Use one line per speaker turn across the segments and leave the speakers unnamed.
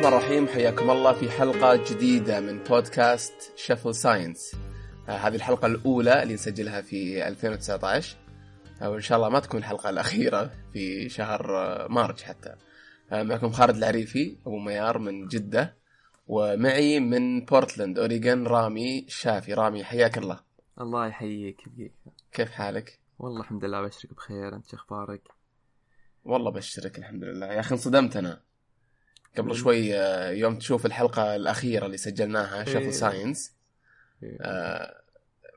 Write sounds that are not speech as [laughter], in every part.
الرحمن الرحيم حياكم الله في حلقة جديدة من بودكاست Shuffle Science آه هذه الحلقة الأولى اللي نسجلها في 2019 آه وإن شاء الله ما تكون الحلقة الأخيرة في شهر آه مارس حتى. معكم خالد العريفي أبو ميار من جدة ومعي من بورتلاند أوريغون رامي شافي. رامي حياك الله.
الله يحييك كيف
كيف حالك؟
والله الحمد لله بشرك بخير. أنت شو أخبارك؟
والله بشرك الحمد لله. يا أخي انصدمت أنا. قبل شوي آه، يوم تشوف الحلقة الأخيرة اللي سجلناها
Shuffle.
Science
إيه.
آه،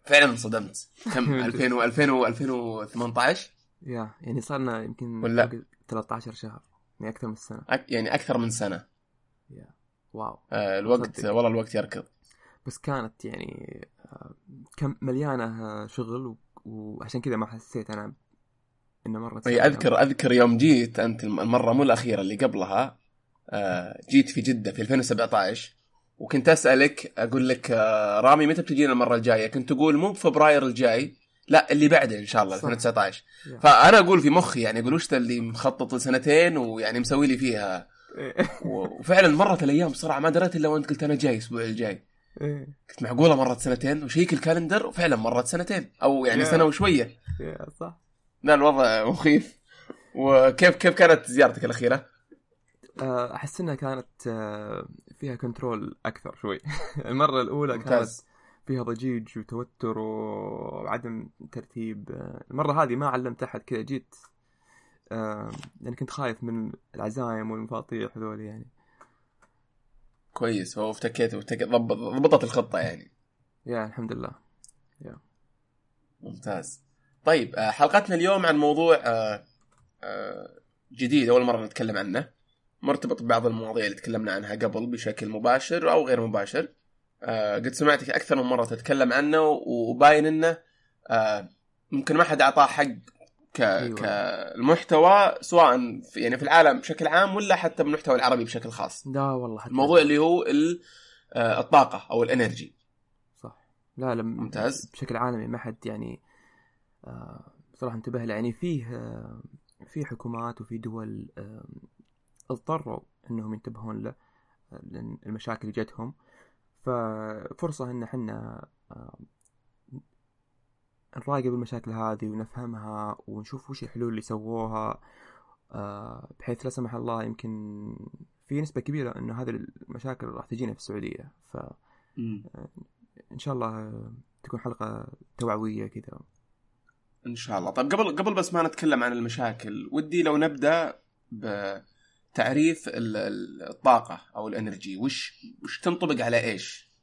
فعلا انصدمت. كم؟ [laughs] 2000 و 2000 و 2018
يا يعني صار لنا يمكن
ولا-
فوق 13 شهر يعني أكثر من السنة
أك- يعني أكثر من سنة.
يا wow.
آه، الوقت. والله الوقت يركض.
بس كانت يعني كم مليانة شغل وعشان كذا ما حسيت أنا إنه مرة
أي أذكر أذكر يوم جيت أنت المرة مو الأخيرة اللي قبلها. جيت في جدة في 2017 وكنت أسألك أقول لك آه، رامي متى بتجينا المرة الجاية كنت تقول مو بفبراير الجاي لا اللي بعده إن شاء الله
صح.
2019
يا.
فأنا أقول في مخي يعني أقول وش اللي مخطط لسنتين ويعني مسوي لي فيها
إيه.
وفعلا مرت الأيام بسرعة ما دريت إلا وأنت قلت أنا جاي الأسبوع الجاي
إيه.
قلت معقولة مرت سنتين وشيك ال calendar وفعلا مرت سنتين أو يعني. سنة
وشوية صح
لا الوضع مخيف وكيف كيف كانت زيارتك الأخيرة؟
آه، أحس إنها كانت آه، فيها control أكثر شوي. [laughs] المرة الأولى كانت
ممتاز.
فيها ضجيج وتوتر وعدم ترتيب. آه، المرة هذه ما علمت أحد كذا جيت آه، لأن كنت خايف من العزايم والمفاطيح هذول يعني.
كويس. هو افتكيت ضبط ضبطت الخطة يعني.
يا الحمد لله.
ممتاز. طيب حلقتنا اليوم عن موضوع جديد أول مرة نتكلم عنه. مرتبط ببعض المواضيع اللي تكلمنا عنها قبل بشكل مباشر أو غير مباشر. آه، قد سمعتك أكثر من مرة تتكلم عنه وباين إنه آه، ممكن ما حد أعطاه حق ك...
أيوة.
كالمحتوى سواء في يعني في العالم بشكل عام ولا حتى بالمحتوى العربي بشكل خاص.
لا والله حتى
الموضوع اللي هو ال- آه، الطاقة أو الإنرجي.
صح. لا لا
ممتاز.
بشكل عالمي ما حد يعني آه، صراحة انتبه له. يعني فيه آه، في حكومات وفي دول اضطروا انهم ينتبهون له آه، لأن المشاكل اللي جتهم ففرصة ان إحنا آه، نراقب المشاكل هذه ونفهمها ونشوف وش الحلول اللي سووها آه، بحيث لا سمح الله يمكن في نسبة كبيرة انه هذه المشاكل راح تجينا في السعودية. فان شاء الله تكون حلقة توعوية كذا.
إن شاء الله. طيب قبل قبل بس ما نتكلم عن المشاكل ودي لو نبدأ بتعريف ال- الطاقة أو الإنرجي. وش وش تنطبق على إيش؟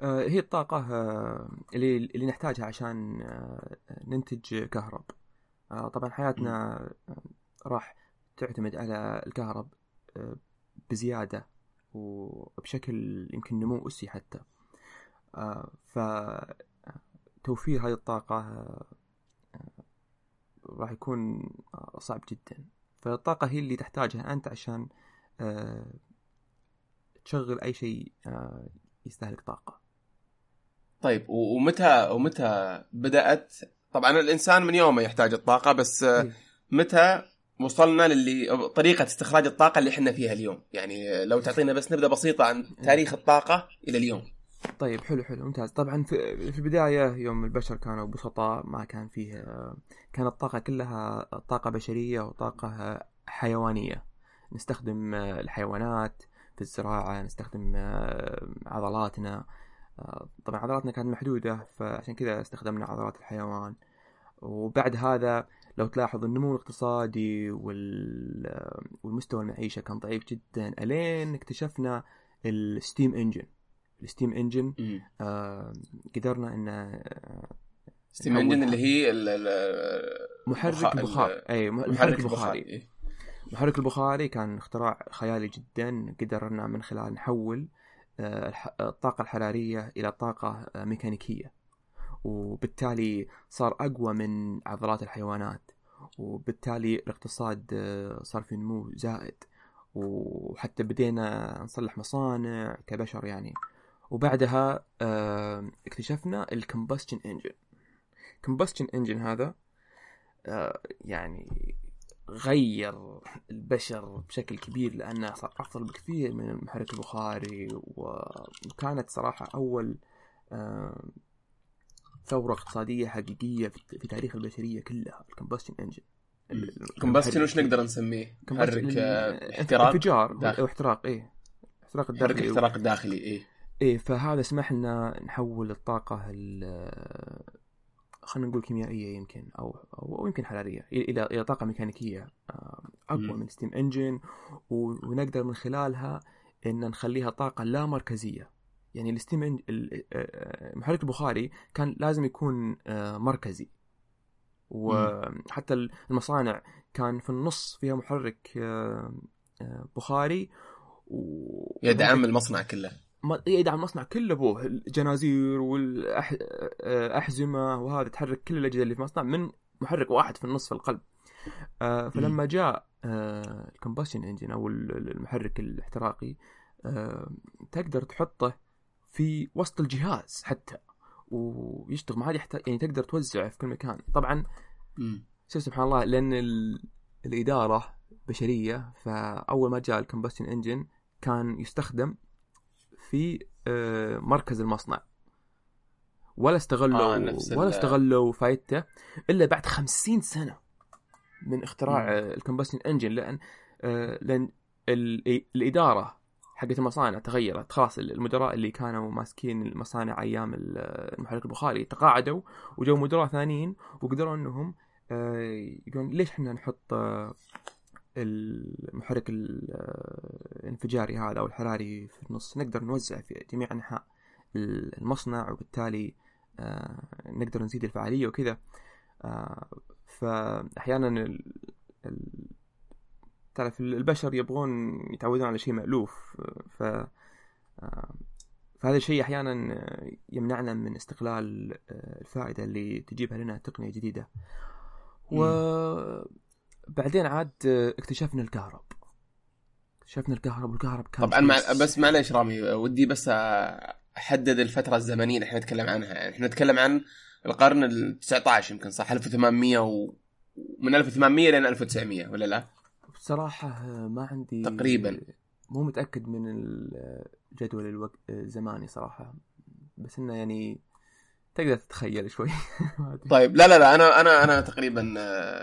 آه، هي الطاقة آه، اللي اللي نحتاجها عشان آه، ننتج كهرب. طبعا حياتنا راح تعتمد على الكهرب بزيادة وبشكل يمكن نمو أسي حتى. فتوفير هذه الطاقة راح يكون صعب جدا. فالطاقة هي اللي تحتاجها أنت عشان آه، تشغل أي شيء آه، يستهلك طاقة.
طيب ومتى ومتى بدأت؟ طبعا الإنسان من يومه يحتاج الطاقة بس آه،
إيه.
متى وصلنا للي طريقة استخراج الطاقة اللي إحنا فيها اليوم؟ يعني لو تعطينا بس نبذه بسيطة عن تاريخ الطاقة إلى اليوم.
طيب حلو حلو ممتاز. طبعا في, في البداية يوم البشر كانوا بسطاء ما كان فيه كانت الطاقة كلها طاقة بشرية وطاقة حيوانية. نستخدم الحيوانات في الزراعة نستخدم عضلاتنا. طبعا عضلاتنا كانت محدودة فعشان كذا استخدمنا عضلات الحيوان. وبعد هذا لو تلاحظ النمو الاقتصادي وال... والمستوى المعيشة كان ضعيف جدا ألين اكتشفنا ال steam engine ال steam engine. آه قدرنا إن آه، steam
engine اللي. هي ال- ال-
محرك
البخا-
البخار.
ال-
أي مح-
محرك
المحرك البخاري.
إيه.
المحرك البخاري كان اختراع خيالي جدا. قدرنا من خلال نحول آه، الطاقة الحرارية إلى طاقة آه، ميكانيكية. وبالتالي صار أقوى من عضلات الحيوانات. وبالتالي الاقتصاد آه، صار في نمو زائد. وحتى بدينا نصلح مصانع كبشر يعني. وبعدها اكتشفنا ال combustion engine. combustion engine هذا آه، يعني غير البشر بشكل كبير لأنه صار أفضل بكثير من المحرك البخاري وكانت صراحة أول ثورة اقتصادية حقيقية في تاريخ البشرية كلها ال combustion
engine. combustion وش نقدر نسميه؟ محرك
آه، احتراق؟ انفجار أو احتراق إيه. احتراق
الداخلي. احتراق الداخلي إيه.
إيه فهذا سمح لنا نحول الطاقة خلينا نقول كيميائية يمكن أو أو يمكن حرارية إلى إلى طاقة ميكانيكية آه، أقوى من steam engine ونقدر من خلالها إن نخليها طاقة لا مركزية. يعني ال steam. المحرك آه، البخاري كان لازم يكون مركزي. وحتى المصانع كان في النص فيها محرك آه، آه، بخاري.
و... يدعم المصنع كله.
يدعم المصنع كله أبوه الجنازير والاحزمه آه، وهذا تحرك كل الأجهزة اللي في المصنع من محرك واحد في النص في القلب. فلما جاء الكمبشن إنجن أو المحرك الاحتراقي تقدر تحطه في وسط الجهاز حتى ويشتغل ما عاد يحتاج يعني تقدر توزعه في كل مكان. طبعا شوف سبحان الله لأن ال... الإدارة بشرية فأول ما جاء الكمبشن إنجن كان يستخدم في آه، مركز المصنع. ولا استغلوا آه ولا استغلوا فايدته إلا بعد خمسين سنة من اختراع الكمبشن انجن لأن آه، لأن الإدارة حقت المصانع تغيرت. خلاص المدراء اللي كانوا ماسكين المصانع أيام المحرك البخاري تقاعدوا وجو مدراء ثانيين وقدروا إنهم آه، يقولون ليش إحنا نحط آه، المحرك الانفجاري هذا أو الحراري في النص نقدر نوزعه في جميع أنحاء المصنع وبالتالي آه، نقدر نزيد الفعالية وكذا. فأحيانا تعرف البشر يبغون يتعودون على شيء مألوف. ف فهذا الشيء أحيانا يمنعنا من استغلال الفائدة اللي تجيبها لنا تقنية جديدة. وبعدين عاد اكتشفنا الكهرب. اكتشفنا الكهرب والكهرب كان
طبعا مع... بس معليش رامي ودي بس أحدد الفترة الزمنية اللي إحنا نتكلم عنها. يعني إحنا نتكلم عن القرن ال 19 يمكن صح؟ 1800 و من 1800 لين 1900 ولا لا؟
بصراحة ما عندي
تقريبا.
مو متأكد من الجدول الوقت الزماني صراحة. بس إنه يعني تقدر تتخيل شوي. [laughs]
طيب لا لا لا أنا أنا أنا تقريبا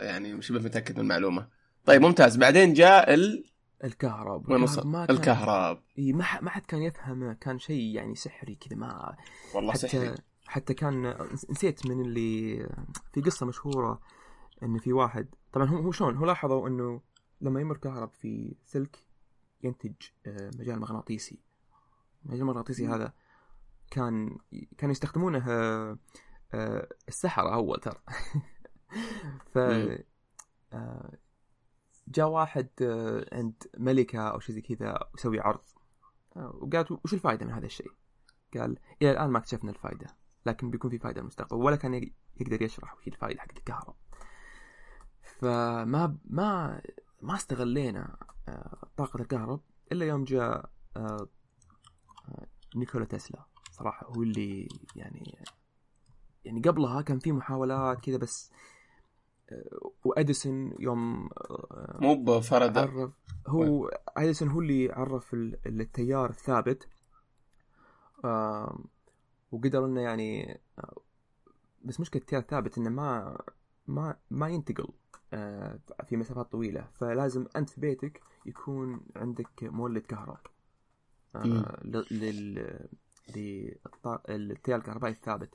يعني شبه متأكد من المعلومة. طيب ممتاز. بعدين جاء ال
الكهرب.
الكهرب ما كان... الكهرب.
إي ما ما حد كان يفهم كان شيء يعني سحري كذا ما
والله
حتى
سحري.
حتى كان نسيت من اللي في قصة مشهورة إن في واحد طبعا هو هو شلون؟ هو لاحظوا إنه لما يمر كهرب في سلك ينتج آه، مجال مغناطيسي. المجال المغناطيسي هذا. كان كانوا يستخدمونه آه، السحرة أول ترى. [laughs] ف آه، جاء واحد عند ملكة أو شيء زي كذا وسوي عرض. وقالت وش الفائدة من هذا الشيء؟ قال إلى الآن ما اكتشفنا الفائدة لكن بيكون في فائدة المستقبل ولا كان يقدر يشرح وش الفائدة حقت الكهرباء. فما ما ما استغلينا آه، طاقة الكهرب إلا يوم جاء آه، آه، نيكولا تسلا. صراحة هو اللي يعني يعني قبلها كان في محاولات كذا بس وأديسون يوم
مو بفرد.
عرف هو أديسون هو اللي عرف التيار الثابت. وقدر إنه يعني بس مشكلة التيار الثابت إنه ما ما ما ينتقل آه، في مسافات طويلة. فلازم أنت في بيتك يكون عندك مولد كهرب آه، لل للتيار الكهربائي الثابت.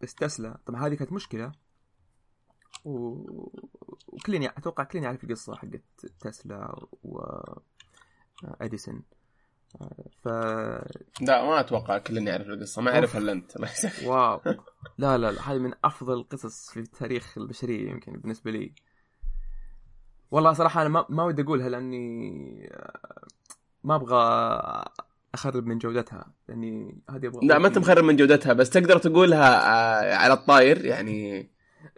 بس تسلا طبعا هذه كانت مشكلة. و... وكلين أتوقع كلين يعرف القصة حقت تسلا و أديسون. ف
لا ما أتوقع كلنا يعرف القصة. ما يعرفها إلا أنت.
واو. لا لا لا. هذه من أفضل القصص في تاريخ البشرية يمكن بالنسبة لي. والله صراحة أنا ما, ما ودي أقولها لأني آه، ما أبغى أخرب من جودتها لأني هذه أبغى
لا ما أنت مخرب من جودتها بس تقدر تقولها آه، على الطاير يعني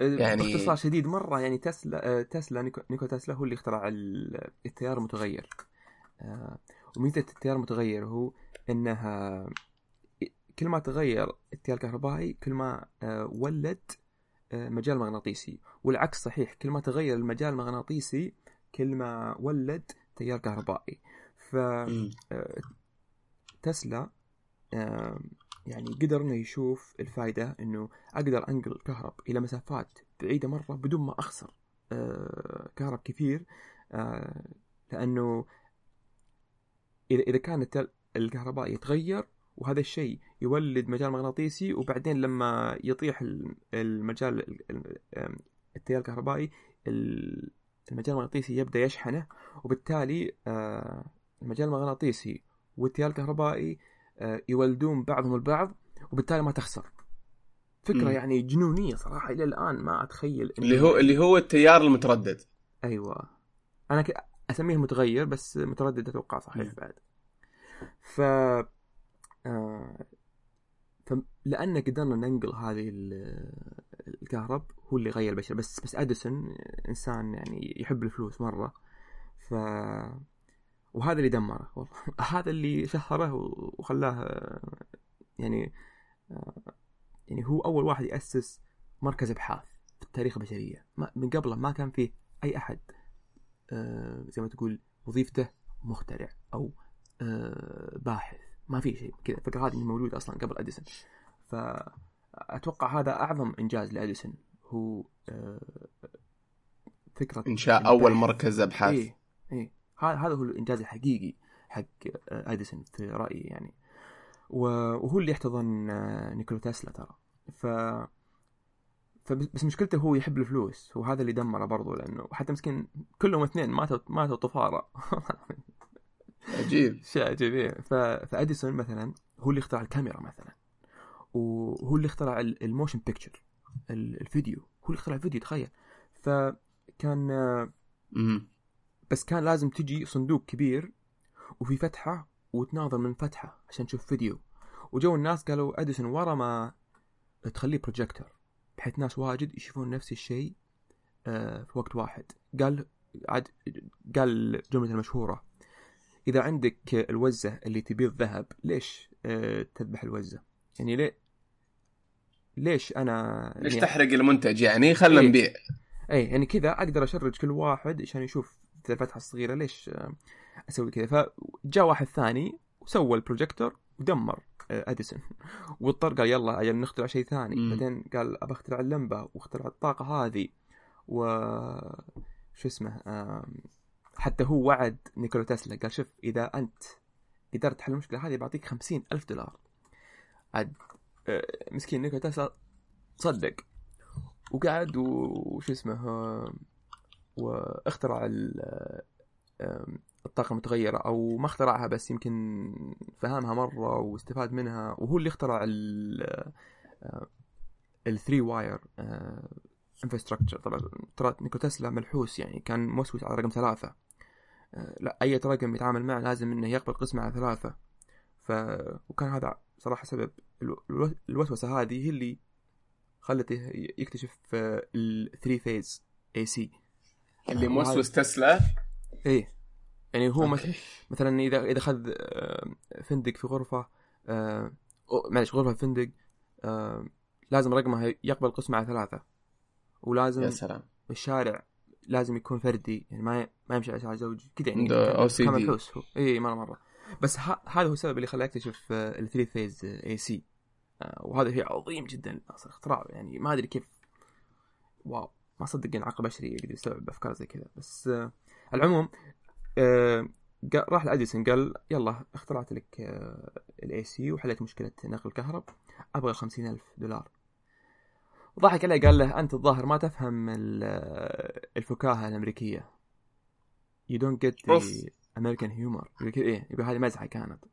آه، يعني باختصار شديد مرة يعني تسلا تسلا نيكو, تسلا هو اللي اخترع التيار المتغير. وميزة التيار المتغير هو إنها كل ما تغير التيار الكهربائي كل ما آه، ولد آه، مجال مغناطيسي. والعكس صحيح كل ما تغير المجال المغناطيسي كل ما ولد تيار كهربائي. ف. آه، تسلا يعني قدر إنه يشوف الفائده إنه أقدر أنقل الكهرب إلى مسافات بعيدة مرة بدون ما أخسر آه، كهرب كثير آه، لأنه إذا كان الكهرباء يتغير وهذا الشيء يولد مجال مغناطيسي وبعدين لما يطيح ال- المجال التيار الكهربائي ال- المجال المغناطيسي يبدأ يشحنه وبالتالي آه، المجال المغناطيسي والتيار الكهربائي آه، يولدون بعضهم البعض وبالتالي ما تخسر. فكرة
مم.
يعني جنونية صراحة إلى الآن ما أتخيل إنه-
اللي هو اللي هو التيار المتردد.
أيوه. أنا ك... أسميه متغير بس متردد أتوقع صحيح
مم.
بعد. ف آه... فلان قدرنا ننقل هذه ال- الكهرب هو اللي غير البشر بس بس أديسون إنسان يعني يحب الفلوس مرة. ف وهذا اللي دمره. والله [laughs] هذا اللي شهره وخلاه آه، يعني آه، يعني هو أول واحد يأسس مركز أبحاث في التاريخ البشرية. من قبله ما كان فيه أي أحد آه، زي ما تقول وظيفته مخترع أو باحث. ما في شيء كذا. الفكرة هذه موجودة أصلا قبل أديسون. فاتوقع هذا أعظم إنجاز لأديسون. هو
فكرة إنشاء
أول.
مركز أبحاث.
إيه إيه. هذا هو الإنجاز الحقيقي حق آه، أديسون في رأيي يعني. وهو اللي يحتضن آه، نيكولا تسلا ترى. ف فبس بس مشكلته هو يحب الفلوس. وهذا اللي دمره برضو لأنه حتى مسكين كلهم اثنين ماتوا ماتوا طفارة. [laughs]
عجيب.
شيء عجيب إيه. ف... فاديسون مثلا هو اللي اخترع الكاميرا مثلا. وهو اللي اخترع ال- ال motion picture ال- الفيديو. هو اللي اخترع الفيديو تخيل. فكان آه،. بس كان لازم تجي صندوق كبير وفي فتحة وتناظر من فتحة عشان تشوف فيديو وجو الناس قالوا أديسون ورا ما تخليه بروجيكتور بحيث ناس واجد يشوفون نفس الشيء آه، في وقت واحد قال عاد قال الجملة المشهورة إذا عندك الوزة اللي تبيض ذهب ليش آه، تذبح الوزة؟ يعني ليه ليش أنا
ليش
يعني
تحرق المنتج يعني خلنا
إيه.
نبيع
اي يعني كذا أقدر أشرج كل واحد عشان يشوف الفتحه الصغيرة ليش أسوي كذا؟ فجاء واحد ثاني وسوى البروجيكتور ودمر آه، أديسون. واضطر قال يلا أجل نخترع شيء ثاني.
مم.
بعدين قال أبى أخترع اللمبة واخترع الطاقة هذه و شو اسمه حتى هو وعد نيكولا تسلا. قال شوف إذا أنت قدرت تحل المشكلة هذه بعطيك خمسين ألف دولار. عاد آه، مسكين نيكولا تسلا صدق. وقعد وش اسمه واخترع الطاقة المتغيرة أو ما اخترعها بس يمكن فهمها مرة واستفاد منها وهو اللي اخترع ال ال three wire infrastructure طبعا ترى نيكولا تسلا ملحوس يعني كان موسوس على رقم ثلاثة. آه، لا أي رقم يتعامل معه لازم إنه يقبل قسمة على ثلاثة. ف وكان هذا صراحة سبب الو- الو- الوسوسة هذه هي اللي خلته يكتشف ال three phase AC
اللي موسوس تسلا
إيه. يعني هو مثلا
okay.
مثلا اذا إذا اخذ فندق في غرفة معلش غرفة فندق لازم رقمها يقبل قسمة على ثلاثة. ولازم
يا سلام.
الشارع لازم يكون فردي. يعني ما ما يمشي على شارع زوجي كذا يعني كان
OCD.
ملحوس هو اي مره مرة. بس هذا هو السبب اللي خلاه يكتشف ال three phase AC وهذا شيء عظيم جدا. أصلا اختراع. يعني ما أدري كيف. wow. ما صدق إن عقل بشري يقدر يستوعب أفكار زي كذا. بس آه على العموم آه راح لأديسون قال يلا اخترعت لك آه ال AC وحليت مشكلة نقل الكهرب أبغى خمسين ألف دولار. وضحك عليه قال له أنت الظاهر ما تفهم آه، الفكاهة الأمريكية. You don't get the
أوف.
American humor. يقول كذا إيه يقول هذه مزحة كانت.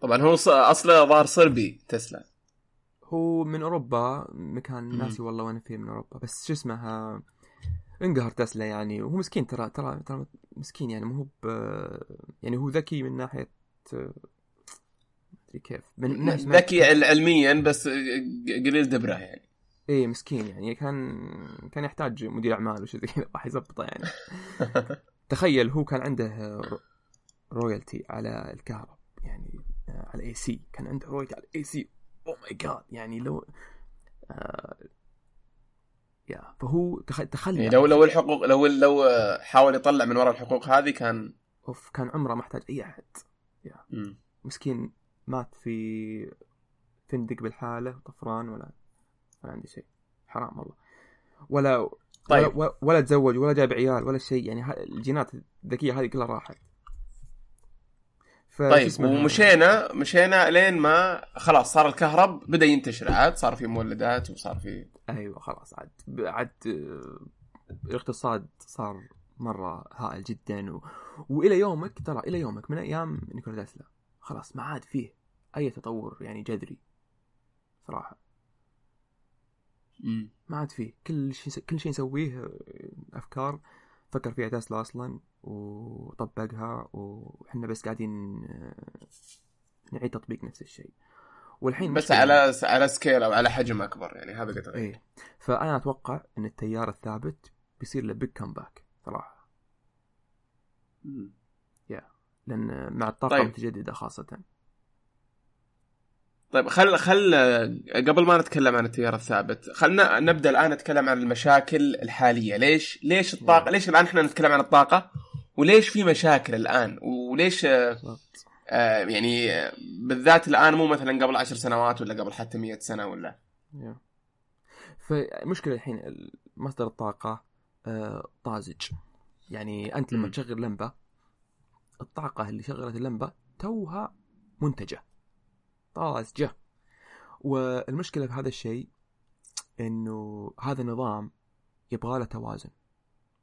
طبعا هو أصله ظاهر صربي تسلا.
هو من أوروبا مكان. ناسي والله وين فيه من أوروبا بس شو اسمه آه، انقهر تسلا يعني. وهو مسكين ترى ترى ترى مسكين يعني مو هو يعني هو ذكي من ناحية ما ادري كيف. من ناحية
ذكي عل- علميا بس قليل دبره يعني.
إيه مسكين يعني. كان كان يحتاج مدير أعمال وشي زي كذا [laughs] راح يزبطه يعني. [laughs] تخيل هو كان عنده ro- royalty على الكهرب يعني على AC كان عنده royalty على AC oh my God يعني لو آه، يا فهو تخ... تخلى
يعني لو لو الحقوق لو لو حاول يطلع من وراء الحقوق هذه كان
أوف كان عمره محتاج أي أحد.
مم.
مسكين مات في فندق بالحالة طفران ولا ولا عندي شيء. حرام والله. ولا
طيب.
ولا, ولا تزوج ولا جاب عيال ولا شيء. يعني الجينات الذكية هذه كلها راحت.
طيب؟ ومشينا مشينا لين ما خلاص صار الكهرب بدأ ينتشر عاد صار في مولدات وصار في
أيوه خلاص عاد عاد الاقتصاد صار مرة هائل جدا و... وإلى يومك ترى إلى يومك من أيام نيكولا تسلا خلاص ما عاد فيه أي تطور يعني جذري
صراحة.
ما عاد فيه كل شيء كل شيء نسويه أفكار فكر فيها تسلا أصلا وطبقها وحنا بس قاعدين آه، نعيد تطبيق نفس الشيء. والحين
بس على على scale أو على حجم أكبر يعني هذا قدر
إيه. فأنا أتوقع إن التيار الثابت بيصير له big comeback صراحة.
مم.
لأن مع الطاقة
طيب.
المتجددة خاصه.
طيب خل خل قبل ما نتكلم عن التيار الثابت خلنا نبدأ الآن نتكلم عن المشاكل الحالية ليش ليش الطاقه. ليش الآن إحنا نتكلم عن الطاقة وليش في مشاكل الآن وليش آه، يعني بالذات الآن مو مثلا قبل عشر سنوات ولا قبل حتى مئة سنة ولا
يا. فالمشكلة الحين مصدر الطاقة آه، طازج يعني أنت لما. تشغل لمبة الطاقة اللي شغلت اللمبة توها منتجة طازجه والمشكلة في هذا الشيء إنه هذا النظام يبغى له توازن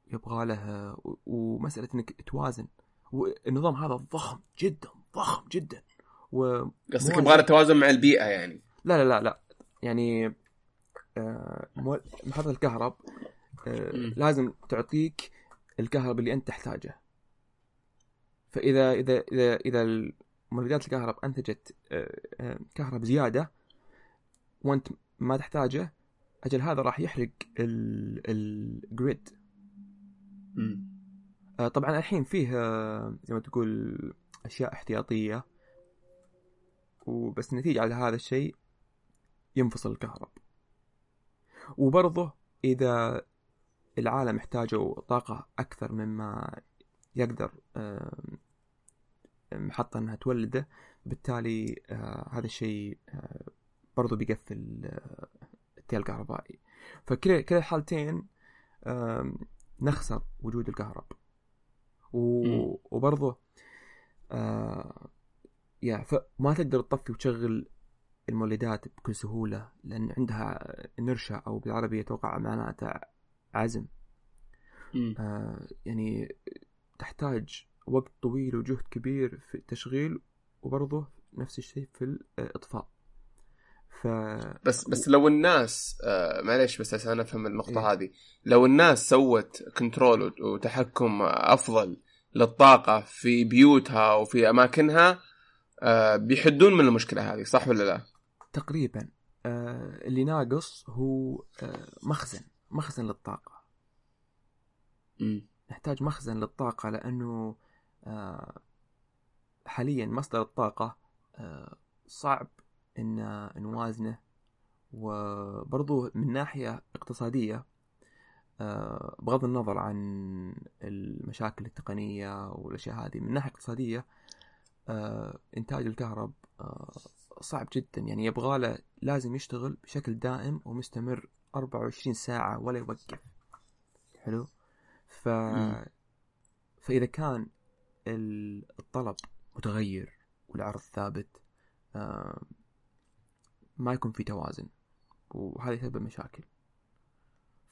يبغى له و- ومسألة إنك توازن. والنظام هذا ضخم جدا ضخم جدا. و
قصدك يبغى له توازن مع البيئة يعني.
لا لا لا لا. يعني آه، محطة الكهرب آه،. لازم تعطيك الكهرب اللي أنت تحتاجه. فإذا إذا إذا إذا مولدات الكهرب أنتجت آه، آه، كهرب زيادة وأنت ما تحتاجه أجل هذا راح يحرق الجريد. آه، طبعا الحين فيه زي ما تقول أشياء احتياطية وبس نتيجه على هذا الشيء ينفصل الكهرب وبرضه إذا العالم احتاجوا طاقة أكثر مما يقدر محطة إنها تولده بالتالي آه، هذا الشيء آه، برضه بيقفل آه، التيار الكهربائي. فكلا كلا الحالتين نخسر وجود الكهرب. و... وبرضه آه يا فما تقدر تطفي وتشغل المولدات بكل سهولة لأن عندها نرشة أو بالعربية أتوقع معناته عزم. آه يعني تحتاج وقت طويل وجهد كبير في التشغيل وبرضه نفس الشيء في الإطفاء ف
بس بس لو الناس آه معليش بس عشان أفهم النقطة
إيه.
هذه لو الناس سوت كنترول وتحكم أفضل للطاقة في بيوتها وفي أماكنها آه بيحدون من المشكلة هذه صح ولا لا؟
تقريبا آه اللي ناقص هو آه مخزن مخزن للطاقة
مم.
نحتاج مخزن للطاقة لأنه آه حاليا مصدر الطاقة آه صعب إن نوازنه. وبرضو من ناحية اقتصادية آه بغض النظر عن المشاكل التقنية والأشياء هذه من ناحية اقتصادية آه إنتاج الكهرب آه صعب جدا. يعني يبغى له لازم يشتغل بشكل دائم ومستمر 24 ساعة ولا يوقف. حلو؟ ف. فإذا كان الطلب متغير والعرض ثابت ما يكون في توازن وهذا يسبب مشاكل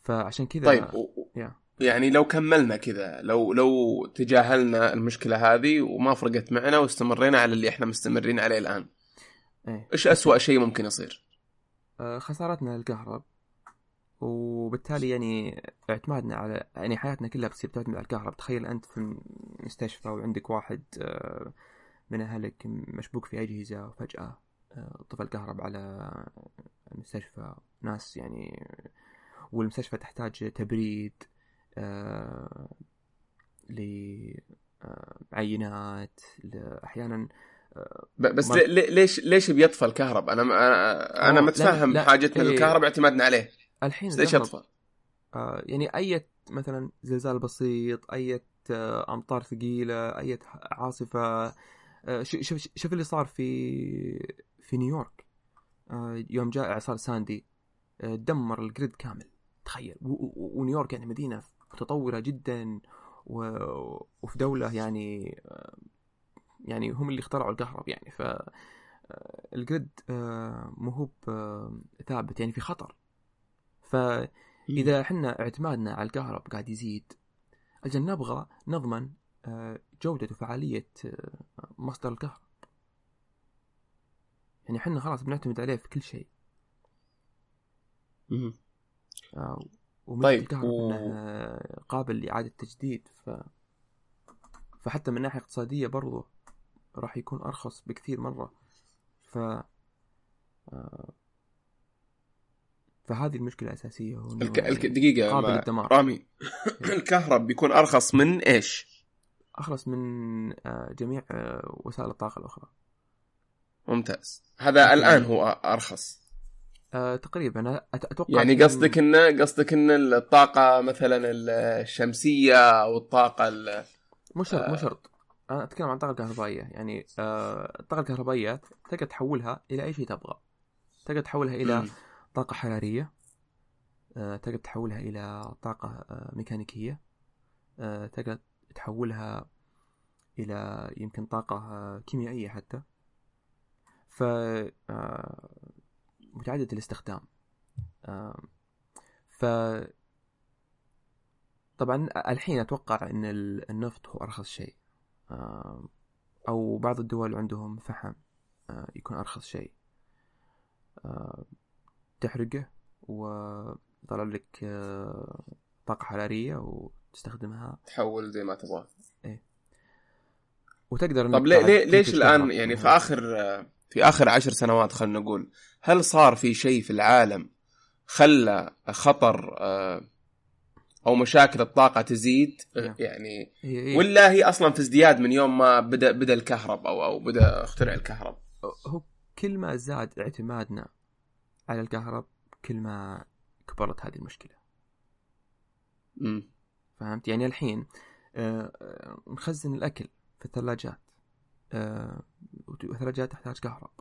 فعشان كذا
طيب و-
يا.
يعني لو كملنا كذا لو لو تجاهلنا المشكلة هذه وما فرقت معنا واستمرينا على اللي إحنا مستمرين عليه الآن
إيه
إيش أسوأ شيء ممكن يصير؟
آه، خسارتنا للكهرب وبالتالي يعني اعتمادنا على يعني حياتنا كلها بتصير تعتمد على الكهرب تخيل أنت في مستشفى وعندك واحد آه، من أهلك مشبوك في أجهزة وفجأة آه، طفى الكهرب على المستشفى ناس يعني والمستشفى تحتاج تبريد آه، لعينات
أحيانا بس ليش ليش بيطفى الكهرب؟ أنا أنا,
أنا
متفهم حاجتنا
إيه.
للكهرب اعتمادنا عليه
الحين
ليش؟
آه يعني أي مثلا زلزال بسيط أي آه أمطار ثقيلة أي عاصفة آه شوف شوف اللي صار في في نيويورك. آه يوم جاء إعصار ساندي آه دمر الجريد كامل. تخيل. ونيويورك يعني مدينة متطورة جدا وفي دولة يعني آه يعني هم اللي اخترعوا الكهرب يعني. ف الجريد مو هو ثابت يعني في خطر. فإذا إحنا اعتمادنا على الكهرب قاعد يزيد أجل نبغى نضمن جودة وفعالية مصدر الكهرب. يعني إحنا خلاص بنعتمد عليه في كل شيء. طيب الكهرب و... قابل لإعادة التجديد ف فحتى من ناحية اقتصادية برضو راح يكون أرخص بكثير مرة. ف آه، فهذه المشكلة الأساسية هو
الك... الك... دقيقة قابل للدمار. رامي [laughs] الكهرب بيكون أرخص من إيش؟
أرخص من آه، جميع آه، وسائل الطاقة الأخرى.
ممتاز. هذا الآن هو أرخص.
أه تقريبا. أتوقع
يعني قصدك ان قصدك إن الطاقة مثلا الشمسية أو الطاقة
مو شرط مو شرط. أنا أتكلم عن الطاقه الكهربائيه يعني آه الطاقة الكهربائية تقدر تحولها إلى أي شيء تبغى. تقدر تحولها إلى طاقة حرارية آه تقدر تحولها إلى طاقة آه ميكانيكية آه تقدر تحولها إلى يمكن طاقة آه كيميائية حتى. ف متعددة الاستخدام. ف طبعا الحين أتوقع إن النفط هو أرخص شيء. أو بعض الدول عندهم فحم يكون أرخص شيء. تحرقه ويطلع لك آه، طاقة حرارية وتستخدمها.
تحول زي ما تبغى.
إيه. وتقدر
طب ليه ليه ليش الآن يعني في آخر في آخر عشر سنوات خلينا نقول هل صار في شيء في العالم خلى خطر أو مشاكل الطاقة تزيد؟ نعم. يعني ولا هي أصلا في ازدياد من يوم ما بدا بدأ الكهرب أو أو بدأ اخترع الكهرب؟
هو كل ما زاد اعتمادنا على الكهرب كل ما كبرت هذه المشكلة.
امم
فهمت؟ يعني الحين آه, آه، نخزن الأكل في الثلاجات. آه والثلاجات تحتاج كهرب.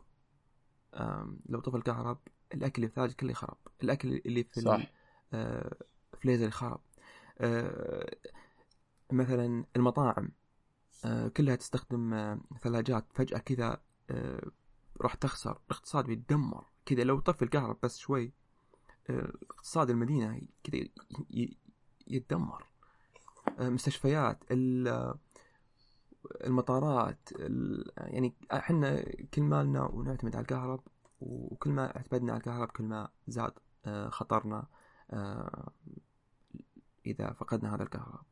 آه لو طفى الكهرب الأكل اللي في الثلاجة كله يخرب الأكل اللي في صح. آه يخرب آه، مثلا المطاعم آه، كلها تستخدم ثلاجات. فجأة كذا راح تخسر. الاقتصاد بيتدمر. كذا لو طفي الكهرب بس شوي اقتصاد المدينة كذا يتدمر. مستشفيات المطارات يعني إحنا كل مالنا ونعتمد على الكهرب وكل ما اعتمدنا على الكهرب كل ما زاد خطرنا إذا فقدنا هذا الكهرب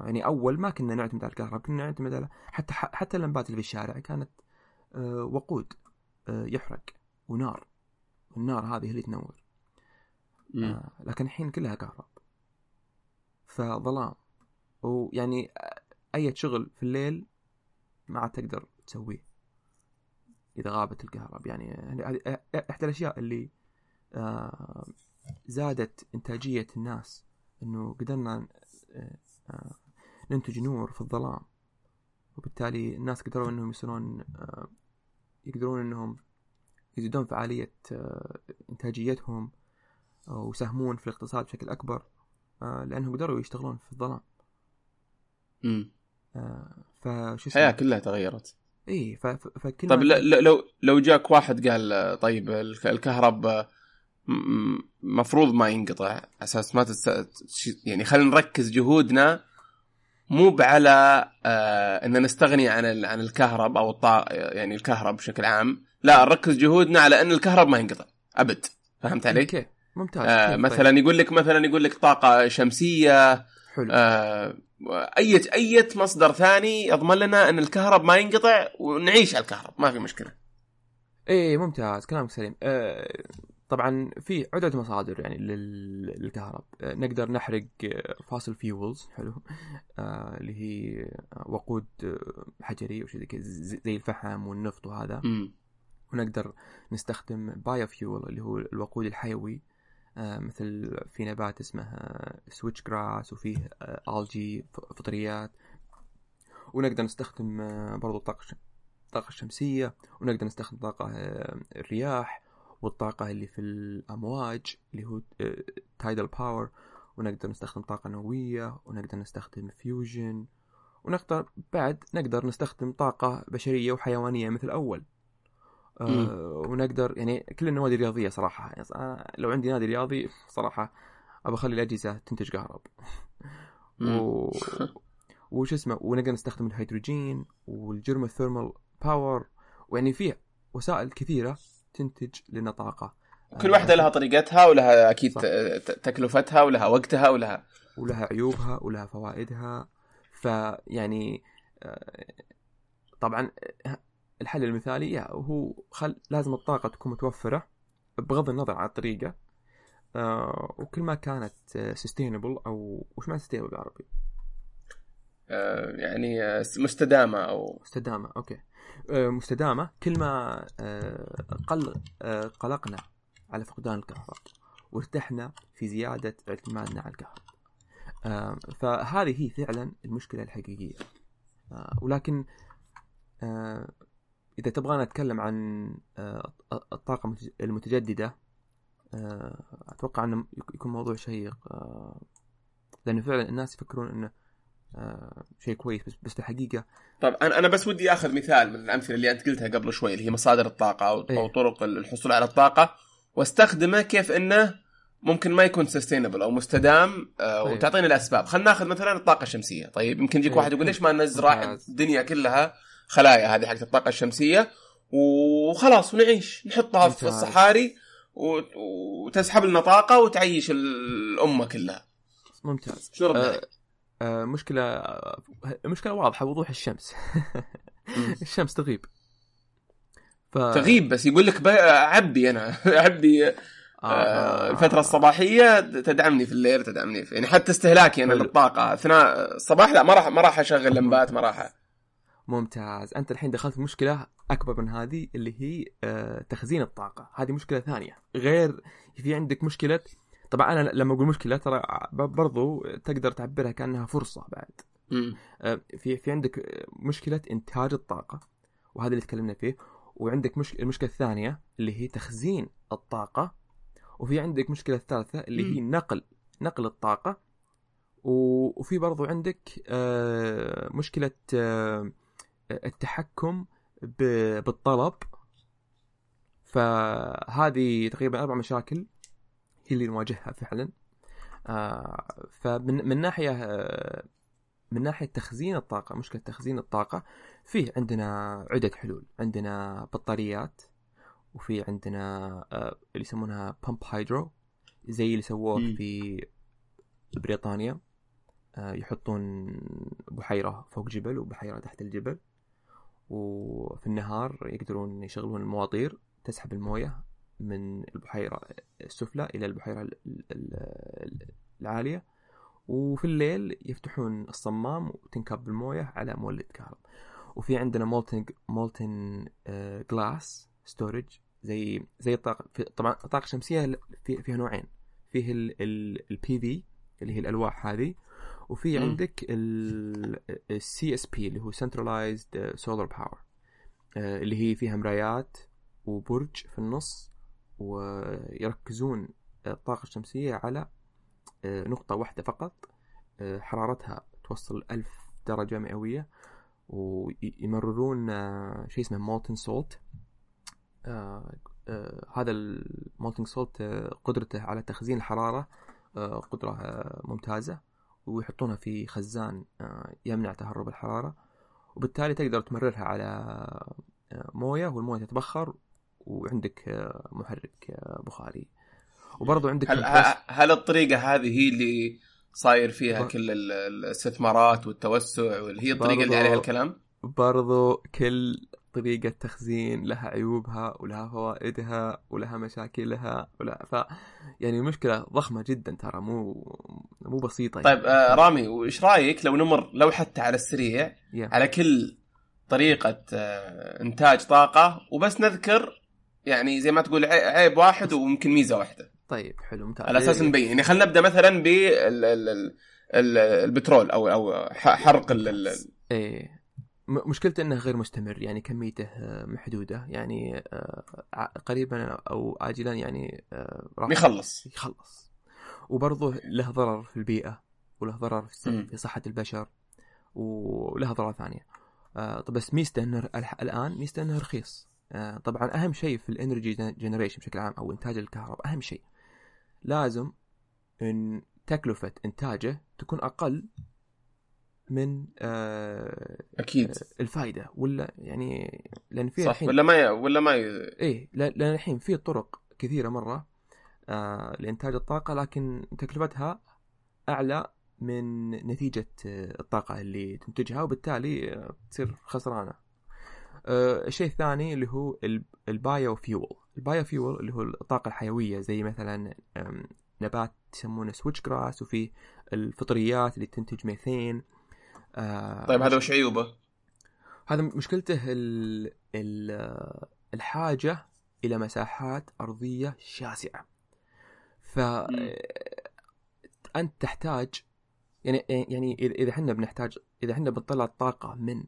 يعني أول ما كنا نعتمد على الكهرباء كنا نعتمد على حتى حتى اللمبات اللي في الشارع كانت آه، وقود آه، يحرق ونار. النار هذه اللي تنور. آه، لكن الحين كلها كهرب. فظلام. ويعني أي شغل في الليل ما عاد تقدر تسويه إذا غابت الكهرب. يعني هذه إحدى الأشياء اللي زادت إنتاجية الناس إنه قدرنا آه، آه، ننتج نور في الظلام. وبالتالي الناس قدروا إنهم يصيرون آه، يقدرون إنهم يزيدون فعالية إنتاجيتهم ويساهمون في الاقتصاد بشكل أكبر لأنهم قدروا يشتغلون في الظلام.
امم
فشو
الحياة كلها تغيرت.
اي فكل
طيب لو لو جاك واحد قال طيب الكهرب مفروض ما ينقطع أساس ما. يعني خلينا نركز جهودنا مو على آه ان نستغني عن ال... عن الكهرب أو الطاقه يعني الكهرب بشكل عام لا نركز جهودنا على أن الكهرب ما ينقطع. أبد. فهمت علي؟
okay. ممتاز.
آه مثلا طيب. يقول لك مثلا يقول لك طاقة شمسية.
حلو.
آه اي أي مصدر ثاني يضمن لنا أن الكهرب ما ينقطع ونعيش على الكهرب. ما في مشكلة.
إيه ممتاز. كلامك سليم. آه طبعا في عدة مصادر يعني للكهرب. آه، نقدر نحرق fossil fuels حلو. آه اللي هي وقود آه، حجري وشي زي الفحم والنفط وهذا.
م.
ونقدر نستخدم biofuel اللي هو الوقود الحيوي آه، مثل في نبات اسمه switchgrass وفيه الجي فطريات. ونقدر نستخدم برضو الطاقة الطاقة الشمسية. ونقدر نستخدم طاقة الرياح والطاقة اللي في الأمواج اللي هو tidal power ونقدر نستخدم طاقة نووية. ونقدر نستخدم fusion ونقدر بعد نقدر نستخدم طاقة بشرية وحيوانية مثل أول. آه ونقدر يعني كل النوادي الرياضية صراحة يعني لو عندي نادي رياضي صراحة أبى أخلي الأجهزة تنتج كهرب. و... [laughs] وش اسمه ونقدر نستخدم الهيدروجين وال geothermal power ويعني فيه وسائل كثيرة تنتج لنا طاقة.
كل واحدة لها طريقتها ولها أكيد صح. تكلفتها ولها وقتها ولها
ولها عيوبها ولها فوائدها. فيعني آه، طبعا الحل المثالي هو خل لازم الطاقة تكون متوفرة بغض النظر عن الطريقة. آه، وكل ما كانت sustainable أو وش معنى sustainable بالعربي؟
آه، يعني مستدامة أو
مستدامة okay. مستدامة. كل ما قل قلقنا على فقدان الكهرباء وارتحنا في زيادة اعتمادنا على الكهرباء. فهذه هي فعلا المشكلة الحقيقية. ولكن إذا تبغانا نتكلم عن الطاقة المتجددة أتوقع أنه يكون موضوع شيق لأنه فعلا الناس يفكرون أنه شيء كويس بس بس الحقيقة
طيب أنا أنا بس ودي آخذ مثال من الأمثلة اللي أنت قلتها قبل شوي اللي هي مصادر الطاقة أو, إيه؟ أو طرق الحصول على الطاقة واستخدمه كيف إنه ممكن ما يكون سستينبل أو مستدام آه طيب. وتعطينا الأسباب خلينا ناخذ مثلا الطاقة الشمسية طيب يمكن يجيك طيب. واحد يقول ليش ما نزرع الدنيا كلها خلايا هذه حقت الطاقة الشمسية وخلاص ونعيش. نحطها في الصحاري وتسحب لنا طاقة وتعيش الأمة كلها.
ممتاز.
شو آه
آه مشكله آه مشكلة واضحة وضوح الشمس. [laughs] الشمس تغيب.
ف... تغيب بس يقول لك عبي أنا. [laughs] عبي آه. آه الفترة الصباحية تدعمني في الليل تدعمني في يعني حتى استهلاكي أنا للطاقة. أثناء الصباح لا ما راح ما راح أشغل لمبات ما راح
ممتاز. أنت الحين دخلت في مشكلة أكبر من هذه اللي هي آه تخزين الطاقة. هذه مشكلة ثانية. غير في عندك مشكلة طبعا أنا لما أقول مشكلة ترى برضو تقدر تعبرها كأنها فرصة بعد. آه في في عندك مشكلة إنتاج الطاقة وهذا اللي تكلمنا فيه. وعندك مش... المشكلة الثانية اللي هي تخزين الطاقة. وفي عندك مشكلة الثالثة اللي هي نقل نقل الطاقة. و... وفي برضو عندك آه مشكلة آه التحكم. بالطلب. فهذه تقريبا أربع مشاكل هي اللي نواجهها فعلا. آه فمن من ناحية آه من ناحية تخزين الطاقة مشكلة تخزين الطاقة فيه عندنا عده حلول. عندنا بطاريات وفي عندنا آه، اللي يسمونها بامب هايدرو زي اللي سووه في بريطانيا. يحطون بحيرة فوق جبل وبحيرة تحت الجبل. وفي النهار يقدرون يشغلون المواطير تسحب الموية من البحيرة السفلى إلى البحيرة العالية. وفي الليل يفتحون الصمام وتنكب الموية على مولد كهرب. وفي عندنا molten molten glass storage زي زي الطاقة. طبعا الطاقة الشمسية في فيها نوعين. فيه ال PV اللي هي الألواح هذه وفي عندك ال CSP اللي هو centralized solar power اللي هي فيها مرايات وبرج في النص ويركزون الطاقة الشمسية على آه، نقطة واحدة فقط. آه، حرارتها توصل ألف درجة مئوية ويمررون آه، شيء اسمه molten salt هذا ال molten salt قدرته على تخزين الحرارة قدرة ممتازة. ويحطونها في خزان يمنع تهرب الحرارة وبالتالي تقدر تمررها على موية والموية تتبخر وعندك محرك بخاري وبرضه عندك
هل, هل الطريقة هذه هي اللي صاير فيها ب... كل الاستثمارات والتوسع واللي هي الطريقة اللي عليها الكلام؟
برضو كل طريقة تخزين لها عيوبها ولها فوائدها ولها مشاكلها ولا ف يعني مشكلة ضخمة جدا ترى مو مو بسيطة
طيب يعني. آه رامي وش رأيك لو نمر لو حتى على السريع yeah. على كل طريقة آه إنتاج طاقة وبس نذكر يعني زي ما تقول عيب واحد ويمكن ميزة واحدة.
طيب حلو ممتاز.
على أساس
إيه،
نبين. يعني خلينا نبدأ مثلا بالبترول أو أو ح- حرق ال-
إيه. مشكلته إنه غير مستمر يعني كميته آه، محدودة. يعني آه، قريبا أو اجلا يعني آه، راح
يخلص.
يخلص. وبرضه له ضرر في البيئة وله ضرر في صحة البشر وله ضرر ثانية. طب بس ميزته إنه الآن ميزته إنه رخيص. طبعا أهم شيء في ال energy generation بشكل عام أو إنتاج الكهرباء أهم شيء. لازم إن تكلفة إنتاجه تكون أقل من آه،
أكيد.
الفائده ولا يعني لأن في الحين
ولا ما ي... ولا ما ي...
إيه لا- لأن الحين في طرق كثيرة مرة آه لإنتاج الطاقة لكن تكلفتها أعلى من نتيجة آه، الطاقة اللي تنتجها وبالتالي آه، تصير خسرانة. آه الشيء الثاني اللي هو ال- ال biofuel ال biofuel اللي هو الطاقة الحيوية زي مثلا نبات يسمونه switchgrass وفي الفطريات اللي تنتج ميثين آه
طيب هذا وش عيوبه؟
هذا مشكلته ال ال الحاجة إلى مساحات أرضية شاسعة. ف أنت تحتاج يعني يعني إذا إذا إحنا بنحتاج إذا إحنا بنطلع الطاقة من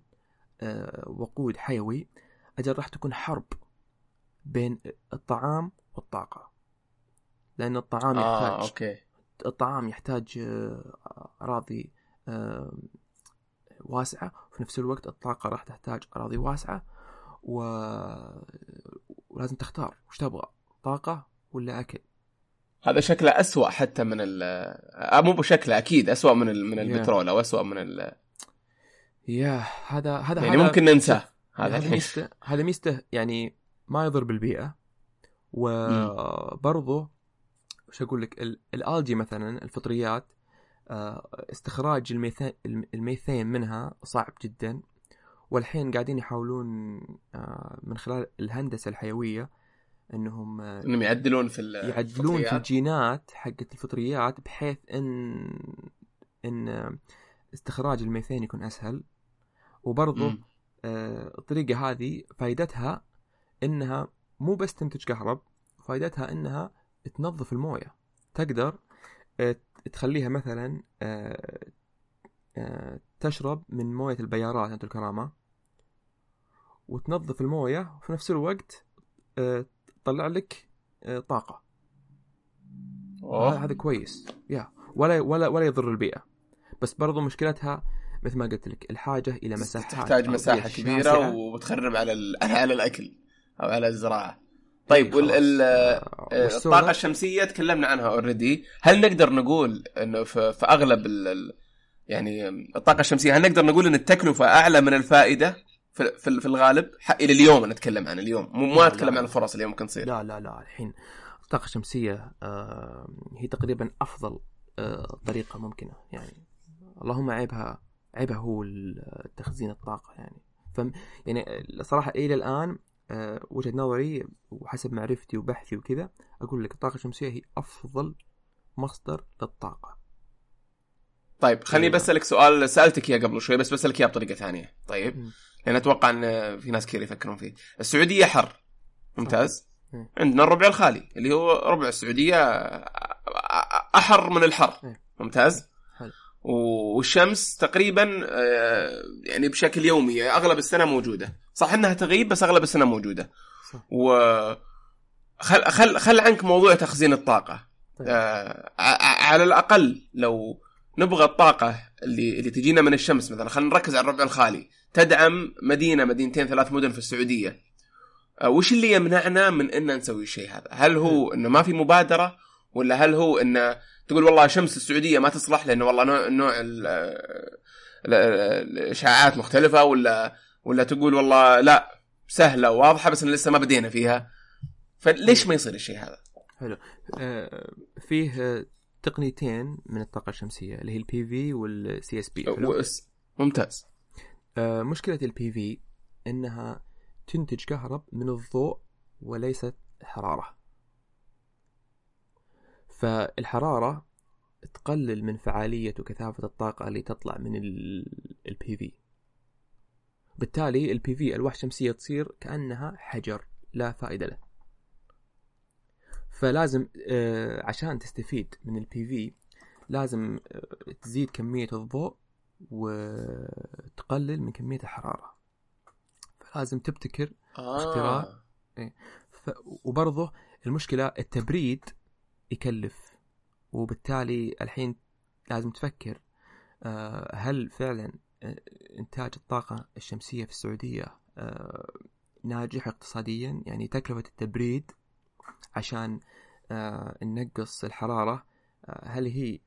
آه، وقود حيوي أجل راح تكون حرب بين الطعام والطاقة. لأن الطعام
آه
يحتاج
أوكي.
الطعام يحتاج آه، أراضي آه، واسعة وفي نفس الوقت الطاقة راح تحتاج أراضي واسعة و... ولازم تختار وش تبغى طاقة ولا أكل.
هذا شكله أسوأ حتى من ال آه مو بشكله أكيد أسوأ من ال... من. البترول أو أسوأ من ال...
يا هذا هذا
يعني
هذا
ممكن ننساه. هذا
هذا ميزته هذا ميزته يعني ما يضر بالبيئة وبرضه وش أقول لك ال- ال algae مثلا الفطريات استخراج الميثان الميثين منها صعب جدا والحين قاعدين يحاولون آه، من خلال الهندسة الحيوية إنهم آه،
إنهم يعدلون في ال...
يعدلون في. الجينات حقت الفطريات بحيث ان إن استخراج الميثين يكون أسهل وبرضه
مم.
آه، الطريقة هذه فائدتها إنها مو بس تنتج كهرب فائدتها إنها تنظف الموية تقدر آه، تخليها مثلا آه، آه، تشرب من موية البيارات انت الكرامة وتنظف الموية وفي نفس الوقت آه، تطلع لك طاقة
أوه.
هذا كويس يا ولا ولا ولا يضر البيئة بس برضو مشكلتها مثل ما قلت لك الحاجة إلى مساحات
تحتاج مساحة كبيرة. وتخرب على. [laughs] على الأكل أو على الزراعة طيب
خلاص.
وال... ال...
آه،
آه، الطاقة الشمسية تكلمنا عنها اوريدي هل نقدر نقول إنه في, في أغلب ال... يعني الطاقة الشمسية هل نقدر نقول إن التكلفة أعلى من الفائدة في, في, في الغالب؟ إلى اليوم أنا أتكلم عن اليوم. مو ما أتكلم
لا.
عن الفرص اللي ممكن تصير.
لا لا لا الحين الطاقة الشمسية آه، هي تقريبا أفضل آه، طريقة ممكنة يعني. اللهم عيبها عيبها هو تخزين الطاقة يعني. فم يعني الصراحة إلى الآن آه، وجهة نظري وحسب معرفتي وبحثي وكذا أقول لك الطاقة الشمسية هي أفضل مصدر للطاقة
طيب خليني
أيوة.
بسألك سؤال سألتك إياه قبل شوي بس بسألك إياه بطريقة ثانية طيب
مم.
لأن أتوقع إن في ناس كثير يفكرون فيه السعودية حر ممتاز
مم.
عندنا الربع الخالي اللي هو ربع السعودية أحر من الحر
إيه.
ممتاز. والشمس تقريبا آه، يعني بشكل يومي أغلب السنة موجودة. صح إنها تغيب بس أغلب السنة موجودة.
صح.
و خل خل خل عنك موضوع تخزين الطاقة.
طيب.
آه، على الأقل لو نبغى الطاقة اللي اللي تجينا من الشمس مثلا خلينا نركز على الربع الخالي. تدعم مدينة مدينتين ثلاث مدن في السعودية. آه، وش اللي يمنعنا من إن نسوي الشيء هذا؟ هل هو إنه ما في مبادرة؟ ولا هل هو انه تقول والله شمس السعودية ما تصلح لأنه والله نوع نوع ال- ال- الاشعاعات مختلفة ولا ولا تقول والله لا سهلة وواضحة بس لسه ما بدينا فيها. فليش ما يصير الشيء هذا؟
حلو. آه، فيه تقنيتين من الطاقة الشمسية اللي هي ال PV وال
CSP ممتاز.
آه، مشكلة ال PV إنها تنتج كهرب من الضوء وليست حرارة. فالحرارة تقلل من فعالية وكثافة الطاقة اللي تطلع من ال PV بالتالي ال PV ألواح شمسية تصير كأنها حجر لا فائدة له فلازم آه، عشان تستفيد من ال PV لازم آه، تزيد كمية الضوء وتقلل من كمية الحرارة فلازم تبتكر اختراع.
آه.
ف... وبرضه المشكلة التبريد يكلف. وبالتالي الحين لازم تفكر آه، هل فعلا آه، إنتاج الطاقة الشمسية في السعودية آه، ناجح اقتصاديا؟ يعني تكلفة التبريد عشان ننقص الحرارة هل هي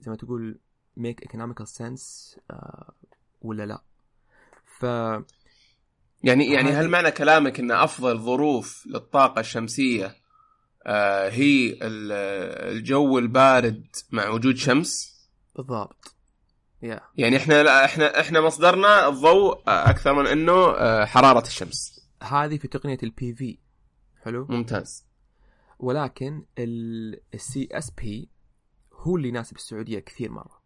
زي ما تقول make economical sense ولا لا؟ ف
يعني يعني هل معنى كلامك إن أفضل ظروف للطاقة الشمسية هي ال- الجو البارد مع وجود شمس.
بالضبط. يا
يعني إحنا لا إحنا إحنا مصدرنا الضوء آه، أكثر من إنه آه، حرارة الشمس.
هذه في تقنية البي في حلو؟
ممتاز.
ولكن ال CSP هو اللي يناسب السعودية كثير مرة.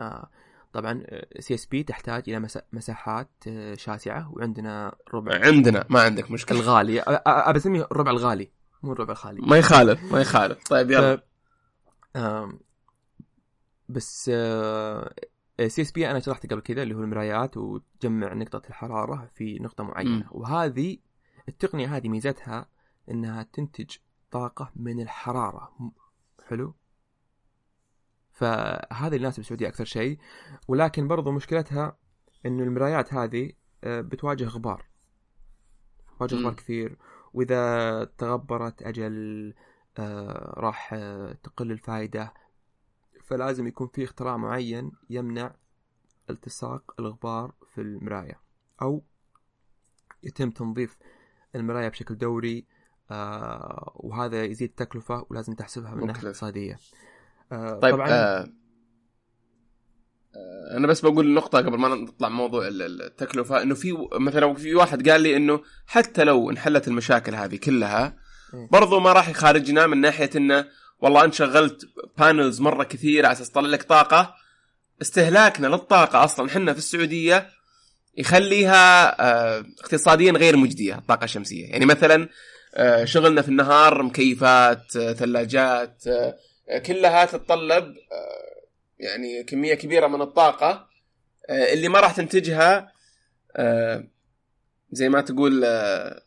آه طبعا CSP تحتاج إلى مسا- مساحات آه، شاسعة وعندنا ربع
عندنا ما عندك مشكلة.
الغالي ابى اسميه الربع الغالي. مو الربع الخالي
ما يخالف ما يخالف. طيب يلا.
ف... آم، بس CSP أنا شرحت قبل كذا اللي هو المرايات وتجمع نقطة الحرارة في نقطة معينة.
مم.
وهذه التقنية هذه ميزتها إنها تنتج طاقة من الحرارة. م- حلو؟ فهذا اللي يناسب السعودية أكثر شيء. ولكن برضو مشكلتها إنه المرايات هذه آه، بتواجه غبار. تواجه. غبار كثير. وإذا تغبرت أجل آه، راح آه، تقل الفائدة. فلازم يكون في اختراع معين يمنع التصاق الغبار في المراية أو يتم تنظيف المراية بشكل دوري آه وهذا يزيد التكلفة ولازم تحسبها من. اقتصادية. آه
طيب
طبعا
أنا بس بقول نقطة قبل ما نطلع موضوع ال- ال- التكلفة إنه في مثلا في واحد قال لي إنه حتى لو انحلت المشاكل هذه كلها. برضو ما راح يخارجنا من ناحية إنه والله انت شغلت بانلز مرة كثير على أساس تطلع لك طاقة استهلاكنا للطاقة أصلا إحنا في السعودية يخليها آه، اقتصاديا غير مجدية الطاقة الشمسية يعني مثلا آه، شغلنا في النهار مكيفات آه، ثلاجات آه، آه، كلها تتطلب آه، يعني كمية كبيرة من الطاقة آه، اللي ما راح تنتجها آه، زي ما تقول آه،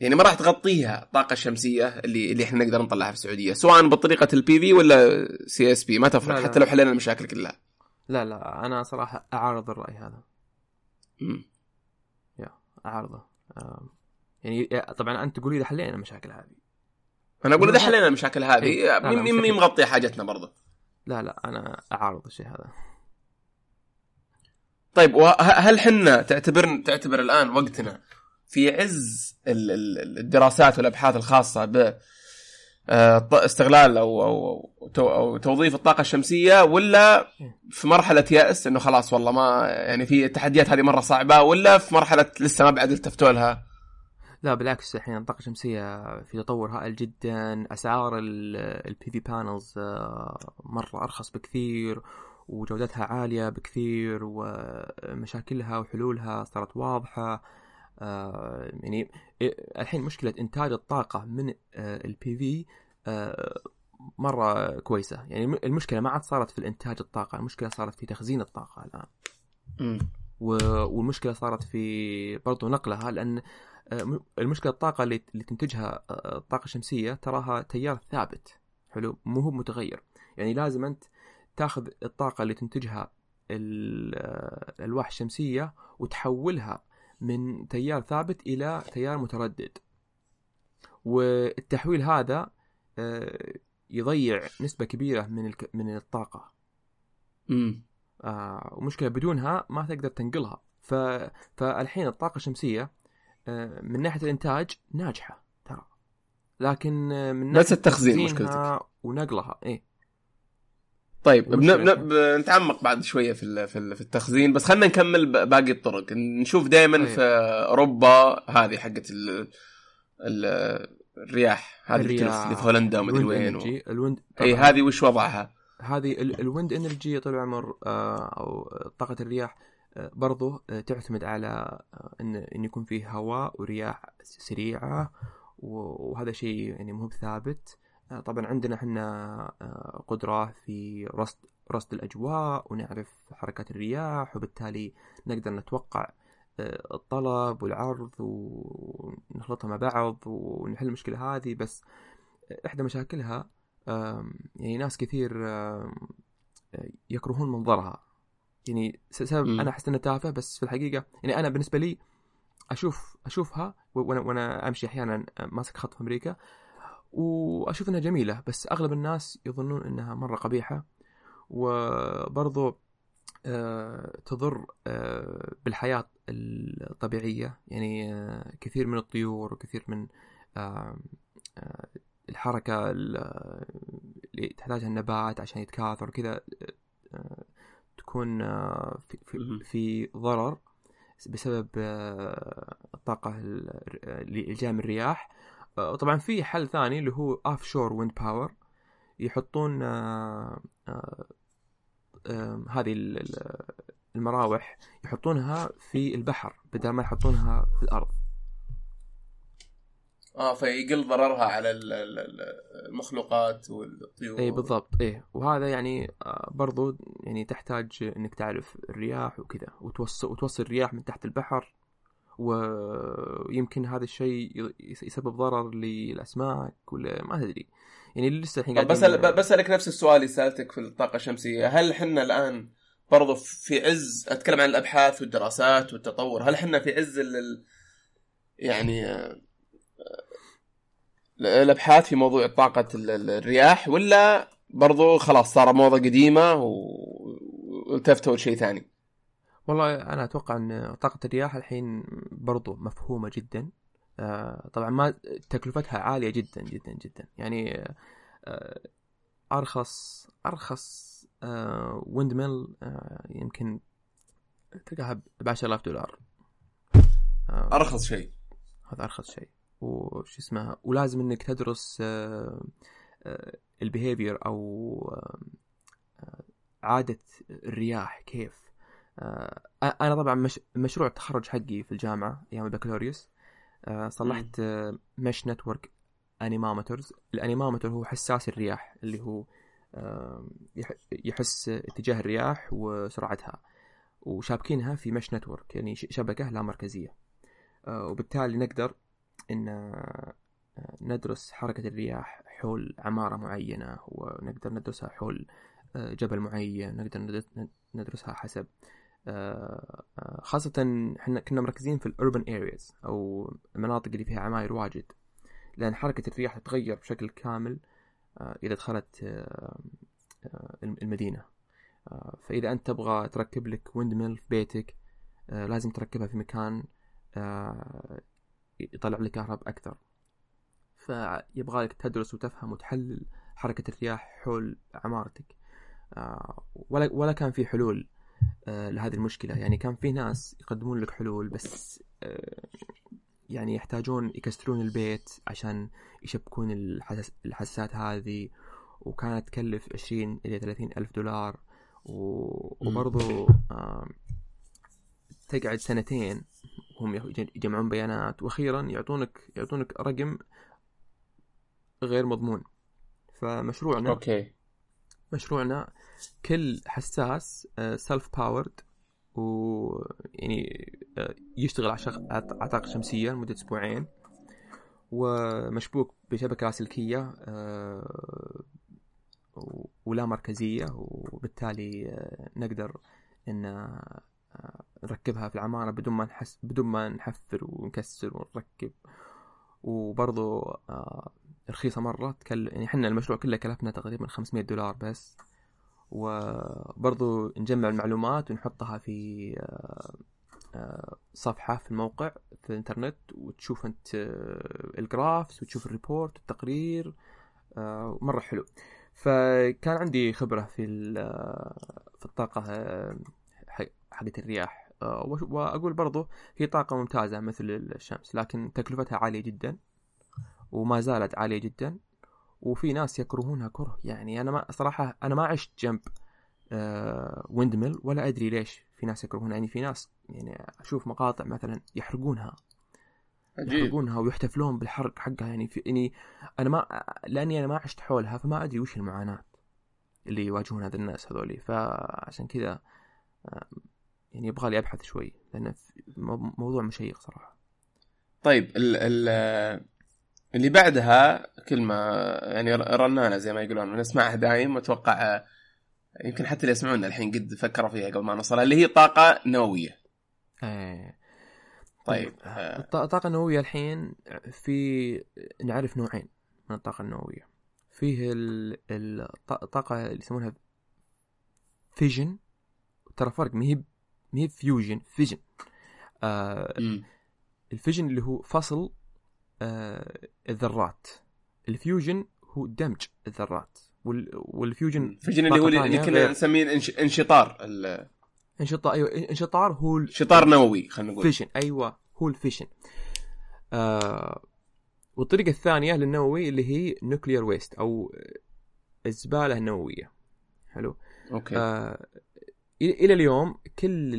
يعني ما راح تغطيها الطاقه الشمسيه اللي اللي إحنا نقدر نطلعها في السعودية سواء بطريقة ال PV ولا CSP ما تفرق
لا، لا.
حتى لو حلينا المشاكل كلها
لا لا أنا صراحة أعارض الرأي هذا
مم.
أعارضه آه يعني طبعا أنت تقول إذا حلينا المشاكل هذه
أنا أقول
إذا.
حلينا المشاكل
إيه.
هذه
لا،
مين. مغطيه حاجتنا برضه
لا لا أنا أعارض الشيء هذا.
طيب وهل حنا تعتبر تعتبر الآن وقتنا في عز ال- ال- الدراسات والأبحاث الخاصة ب آه، استغلال أو أو أو توظيف الطاقة الشمسية ولا في مرحلة يأس إنه خلاص والله ما يعني في التحديات هذه مرة صعبة ولا في مرحلة لسه ما بعد التفتوا لها
لا بالعكس الحين الطاقة الشمسية في تطور هائل جدا. أسعار ال PV panels مرة أرخص بكثير وجودتها عالية بكثير ومشاكلها وحلولها صارت واضحة. آه، يعني الحين مشكلة إنتاج الطاقة من ال PV مرة كويسة. يعني الم- المشكلة ما عاد صارت في الإنتاج الطاقة المشكلة صارت في تخزين الطاقة الآن. و- والمشكلة صارت في برضو نقلها لأن آه، المشكلة الطاقة اللي اللي تنتجها آه، الطاقه الشمسيه تراها تيار ثابت حلو؟ مو هو متغير. يعني لازم أنت تاخذ الطاقة اللي تنتجها ال- آه، الالواح الشمسية وتحولها من تيار ثابت إلى تيار متردد. والتحويل هذا آه، يضيع نسبة كبيرة من الك- من الطاقة.
امم
آه ومشكلة بدونها ما تقدر تنقلها. ف... فالحين الطاقة الشمسية آه من ناحية الإنتاج ناجحة ترى لكن آه، من ناحية
بس التخزين مشكلتك
ونقلها إيه
طيب بن...
والمشكلة
بن... بنتعمق بعد شوية في. في, ال... في التخزين بس خلينا نكمل باقي الطرق نشوف دائما
طيب.
في أوروبا هذه حقت ال... ال... الرياح هذه اللي
الرياح،
اللي في هولندا ومدري وين و...
ال
wind
إي
هذه وش وضعها؟
هذه ال- ال wind energy يا طول العمر آه، أو طاقة الرياح برضو آه، تعتمد على آه، إن إن يكون فيه هواء ورياح سريعة وهذا شيء يعني مو بثابت آه، طبعا عندنا إحنا قدرة في رصد رصد الأجواء ونعرف حركات الرياح وبالتالي نقدر نتوقع الطلب والعرض ونخلطها مع بعض ونحل المشكلة هذه. بس إحدى مشاكلها يعني ناس كثير يكرهون منظرها. يعني سبب أنا احس انه تافه بس في الحقيقة يعني أنا بالنسبة لي أشوف أشوفها وأنا وأنا أمشي أحيانا ماسك خط في أمريكا وأشوف إنها جميلة بس أغلب الناس يظنون إنها مرة قبيحة وبرضو آه، تضر آه، بالحياة الطبيعية. يعني آه، كثير من الطيور وكثير من الحركة اللي تحتاجها النبات عشان يتكاثر وكذا تكون في, في, في ضرر بسبب الطاقة اللي جاية من الرياح. طبعا في حل ثاني اللي هو offshore wind power يحطون هذه المراوح يحطونها في البحر بدل ما يحطونها في الأرض.
آه فيقل ضررها على المخلوقات والطيور.
إي بالضبط. إيه وهذا يعني آه، برضو يعني تحتاج إنك تعرف الرياح وكذا وتوصل وتوصل الرياح من تحت البحر ويمكن هذا الشيء يسبب ضرر للأسماك ولا ما تدري يعني لسه الحين
بس بسالك نفس السؤال اللي سالتك في الطاقة الشمسية. هل إحنا الآن برضو في عز أتكلم عن الأبحاث والدراسات والتطور هل إحنا في عز ال... يعني آه، الأبحاث في موضوع طاقة الرياح ولا برضو خلاص صار موضة قديمة والتفتوا لشيء ثاني؟
والله أنا أتوقع إن طاقة الرياح الحين برضو مفهومة جدا. آه، طبعا ما تكلفتها عالية جدا جدا جدا. يعني آه، أرخص أرخص windmill يمكن تلقاها ب 10000 دولار.
آه، أرخص شيء.
هذا أرخص شيء. وش اسمها ولازم إنك تدرس ال behavior أو عادة الرياح كيف. أنا طبعا مش مشروع التخرج حقي في الجامعة أيام البكالوريوس. آه، صلحت mesh network anemometers ال anemometer هو حساس الرياح اللي هو يحس اتجاه الرياح وسرعتها. وشابكينها في mesh network يعني شبكة لا مركزية. آه، وبالتالي نقدر إن آه، ندرس حركة الرياح حول عمارة معينة ونقدر ندرسها حول جبل معين نقدر ندرسها حسب آه، آه، خاصة إحنا كنا مركزين في ال urban areas أو المناطق اللي فيها عماير واجد. لأن حركة الرياح تتغير بشكل كامل آه، إذا دخلت المدينة. فإذا أنت تبغى تركب لك windmill في بيتك لازم تركبها في مكان يطلع لك كهرب أكثر. فيبغى لك تدرس وتفهم وتحلل حركة الرياح حول عمارتك. ولا ولا كان في حلول آه، لهذه المشكلة. يعني كان في ناس يقدمون لك حلول بس آه، يعني يحتاجون يكسرون البيت عشان يشبكون الحساسات هذه. وكانت تكلف عشرين إلى ثلاثين ألف دولار. وبرضو تقعد سنتين هم يجمعون بيانات وأخيرا يعطونك يعطونك رقم غير مضمون. فمشروعنا
أوكي.
مشروعنا كل حساس self آه، powered ويعني آه، يشتغل على طاقة شمسية لمدة أسبوعين ومشبوك بشبكة لاسلكية آه، ولا مركزية وبالتالي نقدر إن نركبها في العمارة بدون ما نحس بدون ما نحفر ونكسر ونركب. وبرضو رخيصة مرة تكل... يعني إحنا المشروع كله كلفنا تقريبا 500 دولار بس. وبرضو نجمع المعلومات ونحطها في آه، آه، صفحة في الموقع في الإنترنت وتشوف أنت آه، الجرافس وتشوف الريبورت والتقرير مرة حلو. فكان عندي خبرة في في الطاقة حقت الرياح. وأقول برضو هي طاقة ممتازة مثل الشمس لكن تكلفتها عالية جدا وما زالت عالية جدا وفي ناس يكرهونها كره. يعني أنا ما صراحة أنا ما عشت جنب آه ويند ميل ولا أدري ليش في ناس يكرهونها. يعني في ناس يعني أشوف مقاطع مثلا يحرقونها
عجيب
يحرقونها ويحتفلون بالحرق حقها. يعني في يعني أنا ما لأني أنا ما عشت حولها فما أدري وش المعاناة اللي يواجهون هذا الناس هذولي. فعشان كذا يعني يبغى لي أبحث شوي لأن موضوع مشيق صراحة.
طيب ال ال اللي بعدها كلمة يعني رنانة زي ما يقولون نسمعها دايم وأتوقع يمكن حتى اللي يسمعونا الحين قد فكروا فيها قبل ما نوصلها اللي هي طاقة نووية.
إيه.
طيب آه،
الط- الطاقة النووية الحين في نعرف نوعين من الطاقة النووية. فيه ال- الط- الطاقة اللي يسمونها fission ترى فرق ما هي هي fusion fission. آه.
ال
fission اللي هو فصل آه الذرات. ال fusion هو دمج الذرات. وال وال
fusion fission اللي هو اللي كنا. نسميه انشطار ال-
انشطار أيوه انشطار هو
انشطار نووي خلينا نقول.
fission أيوه هو ال fission آه والطريقة الثانية للنووي اللي هي nuclear waste أو الزباله النوويه حلو؟
أوكي.
آه إلى اليوم كل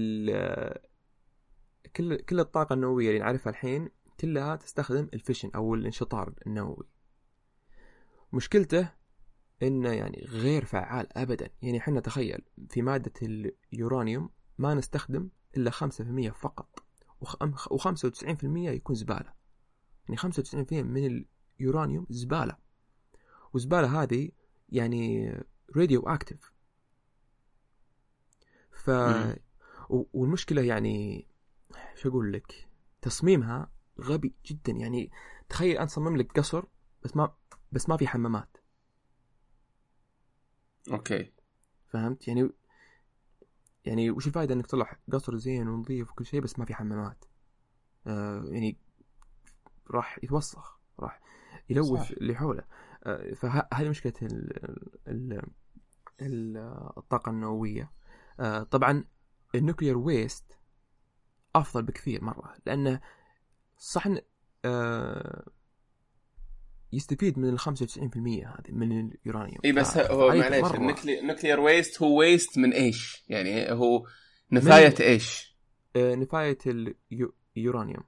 كل كل الطاقة النووية اللي نعرفها الحين كلها تستخدم ال fission أو الانشطار النووي. مشكلته إنه يعني غير فعال ابدا. يعني إحنا تخيل في مادة اليورانيوم ما نستخدم إلا 5% فقط و95% يكون زبالة. يعني 95% من اليورانيوم زبالة. والزباله هذه يعني radioactive ف والمشكلة يعني شو أقول لك؟ تصميمها غبي جدا. يعني تخيل انت صمم لك قصر بس ما بس ما في حمامات.
أوكي.
فهمت؟ يعني يعني وش الفائده إنك تطلع قصر زين ونظيف وكل شيء بس ما في حمامات؟ آه يعني راح يتوسخ راح يلوث. اللي حوله. آه فهذه مشكلة ال ال ال الطاقة النووية. طبعا ال nuclear waste أفضل بكثير مرة لأنه صح إن- آه يستفيد من ال 95% هذه من اليورانيوم
إي بس هو معليش
مرة.
ال nuclear waste هو waste من إيش؟ يعني هو نفاية إيش؟
آه، نفاية اليورانيوم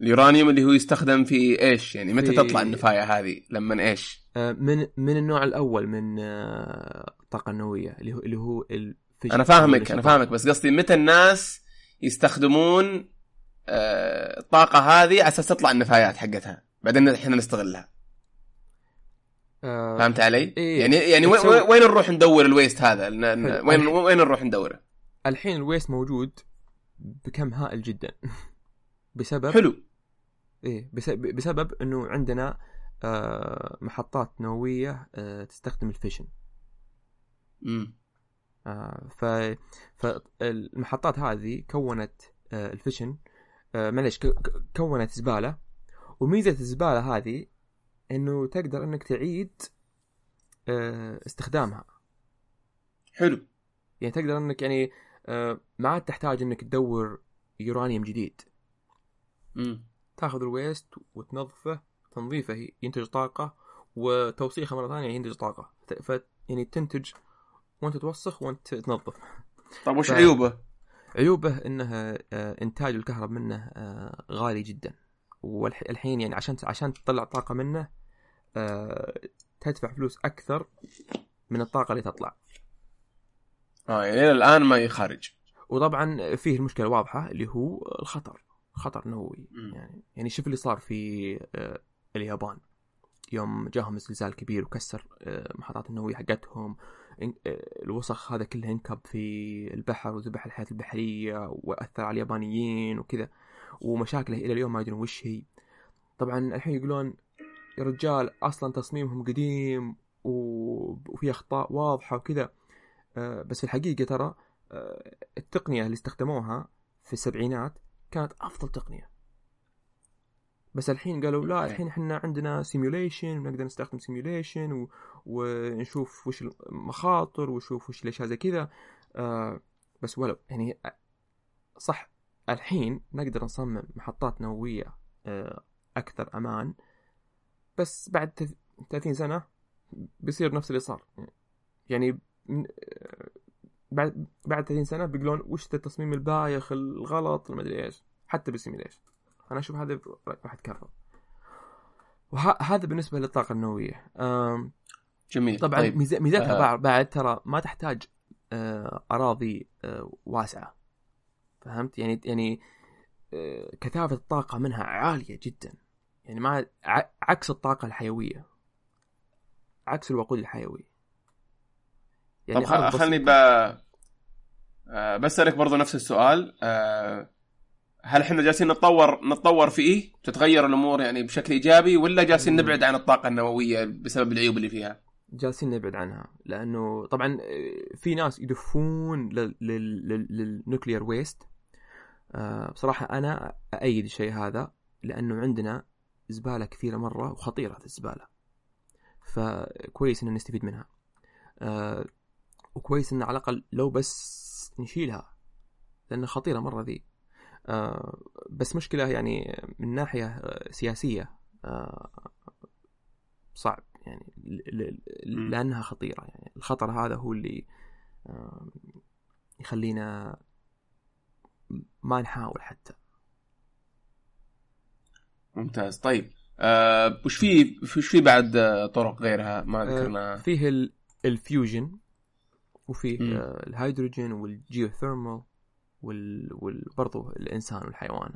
اليورانيوم اللي هو يستخدم في إيش؟ يعني متى تطلع النفاية هذه؟ لما إيش؟
آه، من من النوع الأول من آه، الطاقة النووية اللي هو اللي هو
أنا فاهمك أنا فاهمك بس قصدي متى الناس يستخدمون آه، الطاقة هذه على أساس تطلع النفايات حقتها؟ بعدين إحنا نستغلها.
آه،
فهمت علي؟
إيه.
يعني يعني وين, وين نروح ندور الويست هذا؟ وين وين نروح ندوره؟
الحين ال waste موجود بكم هائل جدا. [laughs] بسبب؟
حلو.
إيه بس- بسبب إنه عندنا آه، محطات نووية آه، تستخدم ال fission.
امم
آه، ف فالمحطات هذه كونت آه، ال fission آه، معليش ك- كونت زبالة. وميزة الزبالة هذه إنه تقدر إنك تعيد آه، استخدامها.
حلو.
يعني تقدر إنك يعني آه، ما عاد تحتاج إنك تدور يورانيوم جديد.
امم
تاخذ الويست وتنظفه تنظيفه ينتج طاقة وتوسيخه مرة ثانية ينتج طاقة. ف ف- يعني تنتج وانت توسخ وانت تنظف.
طيب وش
ف-
عيوبه؟
عيوبه إنه آه، إنتاج الكهرب منه آه، غالي جدا. والحين يعني عشان عشان تطلع طاقة منه آه، تدفع فلوس أكثر من الطاقة اللي تطلع.
آه يعني إلى الآن ما يخرج
وطبعا فيه المشكلة واضحة اللي هو الخطر. خطر نووي. يعني يعني شوف اللي صار في اليابان. يوم جاهم زلزال كبير وكسر محطات النووية حقتهم. الوسخ هذا كله انكب في البحر وذبح الحياة البحرية وأثر على اليابانيين وكذا ومشاكله إلى اليوم ما يدرون وش هي. طبعا الحين يقولون يا رجال أصلا تصميمهم قديم وفي أخطاء واضحة وكذا. آه، بس في الحقيقة ترى آه، التقنية اللي استخدموها في السبعينات كانت أفضل تقنية. بس الحين قالوا لا الحين إحنا عندنا simulation ونقدر نستخدم simulation و... ونشوف وش المخاطر ونشوف وش الأشياء زي كذا. آه بس ولو يعني صح الحين نقدر نصمم محطات نووية آه أكثر أمان. بس بعد تث- 30 سنة بيصير نفس اللي صار. يعني آه، بعد بعد 30 سنة بيقولون وش التصميم البايخ الغلط المدري إيش. حتى بالسيميوليشن أنا أشوف هذا راح يتكرر. وهذا بالنسبة للطاقة النووية.
جميل.
طبعا
طيب.
ميزاتها
آه.
بعد, ترى ما تحتاج آه، أراضي آه، واسعة. فهمت؟ يعني يعني آه، كثافة الطاقة منها عالية جدا. يعني ما عكس الطاقة الحيوية. عكس الوقود الحيوي.
طب خ-
أرض
خلني. ب... بسألك برضو نفس السؤال. آه، هل إحنا جالسين نتطور نتطور فيه تتغير الأمور يعني بشكل إيجابي ولا جالسين. نبعد عن الطاقة النووية بسبب العيوب اللي فيها؟
جالسين نبعد عنها لأنه طبعا آه، في ناس يدفون لل- لل- لل- للنوكليير ويست آه، بصراحة أنا أأيد الشيء هذا لأنه عندنا زبالة كثيرة مرة وخطيرة هذه الزبالة. فكويس ان نستفيد منها. آه، وكويس إن على الأقل لو بس نشيلها لأنها خطيرة مرة ذي. بس مشكلة يعني من ناحية آه، سياسية آه، صعب يعني. لأنها خطيرة يعني. الخطر هذا هو اللي آه، يخلينا ما نحاول حتى.
ممتاز. طيب آه، وش في وش في بعد آه، طرق غيرها؟ ما
آه،
ذكرنا.
فيه ال- fusion وفيه. آه، الهيدروجين وال geothermal. وال... وال... برضو الإنسان والحيوان.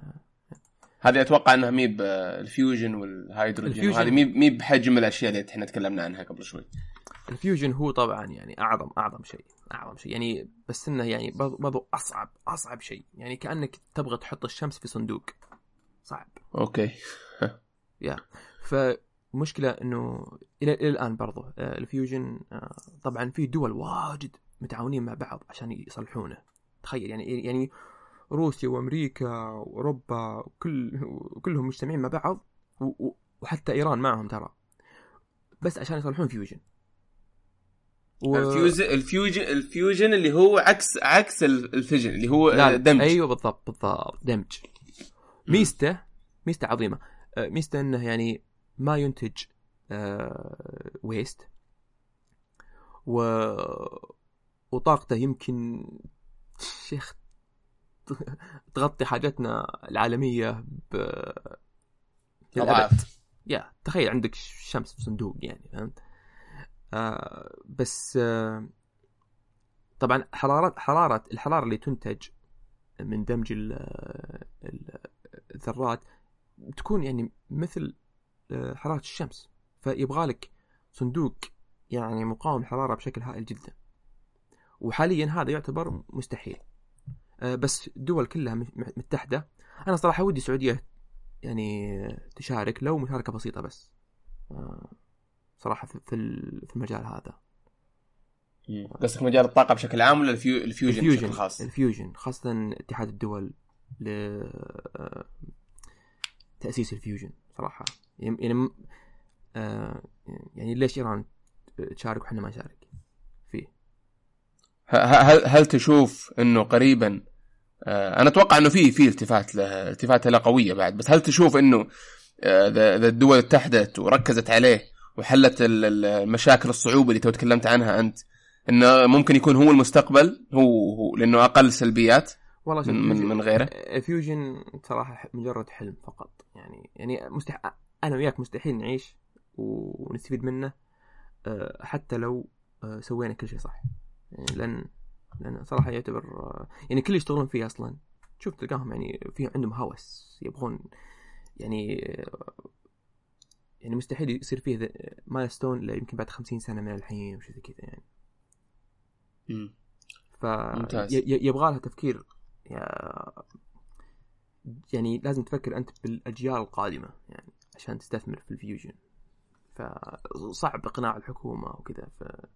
هذه أتوقع أنها مي بال fusion والهيدروجين
ال fusion-
هذه مي مي بحجم الأشياء اللي إحنا تكلمنا عنها قبل شوي.
ال fusion هو طبعا يعني اعظم أعظم شيء أعظم شيء. يعني بس إنه يعني برضو اصعب أصعب شيء. يعني كأنك تبغى تحط الشمس في صندوق. صعب.
أوكي. [laughs]
فمشكلة إنه إلى إلى الآن برضو آه، ال fusion آه، طبعا في دول واجد متعاونين مع بعض عشان يصلحونه. تخيل يعني يعني روسيا وأمريكا وأوروبا وكل كلهم مجتمعين مع بعض وحتى إيران معهم ترى. بس عشان يصلحون fusion و...
ال fusion ال fusion ال fusion اللي هو عكس عكس ال fission اللي هو
لا
آه، دمج.
أيوه بالضبط بالضبط دمج. ميزته ميزته عظيمة. آه، ميزته إنه يعني ما ينتج آه، waste و وطاقته يمكن شيخ تغطي حاجاتنا العالمية ب.
أضعاف.
يا تخيل عندك شمس في صندوق يعني فهمت؟ آه بس آه طبعا حرارة حرارة الحرارة اللي تنتج من دمج ال- ال- الذرات تكون يعني مثل آه، حرارة الشمس فيبغى لك صندوق يعني مقاوم الحرارة بشكل هائل جدا. وحاليا هذا يعتبر مستحيل. آه، بس دول كلها م- متحدة. أنا صراحة ودي السعودية يعني تشارك لو مشاركة بسيطة بس. آه، صراحة في في ال- في المجال هذا.
قصدك مجال الطاقة بشكل عام ولا الـ fu... الـ fusion, بشكل خاص؟
الفيوجن خاصة اتحاد الدول ل آه، تأسيس الـ fusion صراحة. يعني يعني يعني ليش إيران تشارك وحنا ما نشارك؟
هل هل تشوف إنه قريبا؟ آه، أنا أتوقع إنه في في التفات له التفات له قوية بعد بس هل تشوف إنه آه، اذا الدول اتحدت وركزت عليه وحلت ال- ال- المشاكل الصعوبة اللي تو تكلمت عنها أنت إنه ممكن يكون هو المستقبل هو هو لأنه أقل سلبيات
والله
من من, من غيره؟
فيوجن صراحة ح- مجرد حلم فقط يعني يعني مستح... أنا وياك مستحيل نعيش ونستفيد منه آه، حتى لو سوينا كل شيء صح. يعني لأن لأن صراحة يعتبر يعني كل اللي يشتغلون فيه أصلا شوف تلقاهم يعني في عندهم هوس يبغون يعني يعني مستحيل يصير فيه مايلستون إلا يمكن بعد خمسين سنة من الحين وشي زي كذا يعني. ف يبغى لها تفكير يعني لازم تفكر أنت بالأجيال القادمة يعني عشان تستثمر في الفيوجن. فصعب إقناع الحكومة وكذا في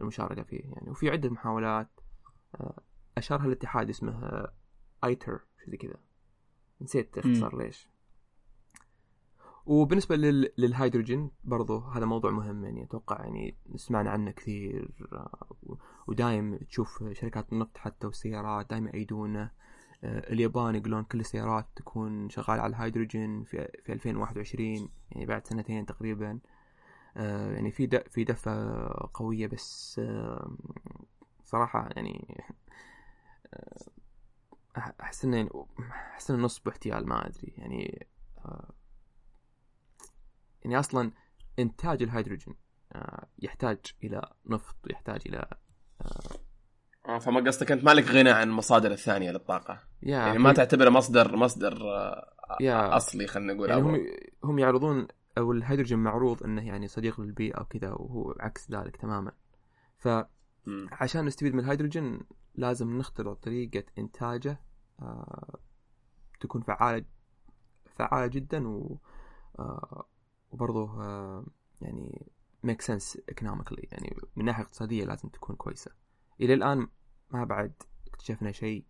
المشاركة فيه يعني. وفي عدة محاولات آه، اشارها الاتحاد اسمه آيتر زي كذا. نسيت اختصار ليش. وبالنسبة لل... للهيدروجين برضو هذا موضوع مهم يعني. أتوقع يعني سمعنا عنه كثير آه، ودايم تشوف شركات النفط حتى والسيارات دايم يأيدونه آه، اليابان يقولون كل السيارات تكون شغالة على الهيدروجين في في 2021 يعني بعد سنتين تقريبا. يعني في د- في دفة قوية بس آه، صراحة يعني آه، أحس إنه أحس إنه نصب احتيال ما أدري يعني آه، يعني أصلا إنتاج الهيدروجين آه، يحتاج إلى نفط يحتاج إلى
آه، فما قصدك أنت مالك غنى عن المصادر الثانية
للطاقة؟
يعني ما تعتبره مصدر مصدر آه،
يا
أصلي خلينا نقول
يعني هم هم يعرضون أو الهيدروجين معروض إنه يعني صديق للبيئة وكذا وهو عكس ذلك تماما. فعشان. نستفيد من الهيدروجين لازم نخترع طريقة إنتاجه آه تكون فعالة فعالة جدا و آه وبرضه آه يعني make sense economically. يعني من ناحية اقتصادية لازم تكون كويسة. إلى الآن ما بعد اكتشفنا شيء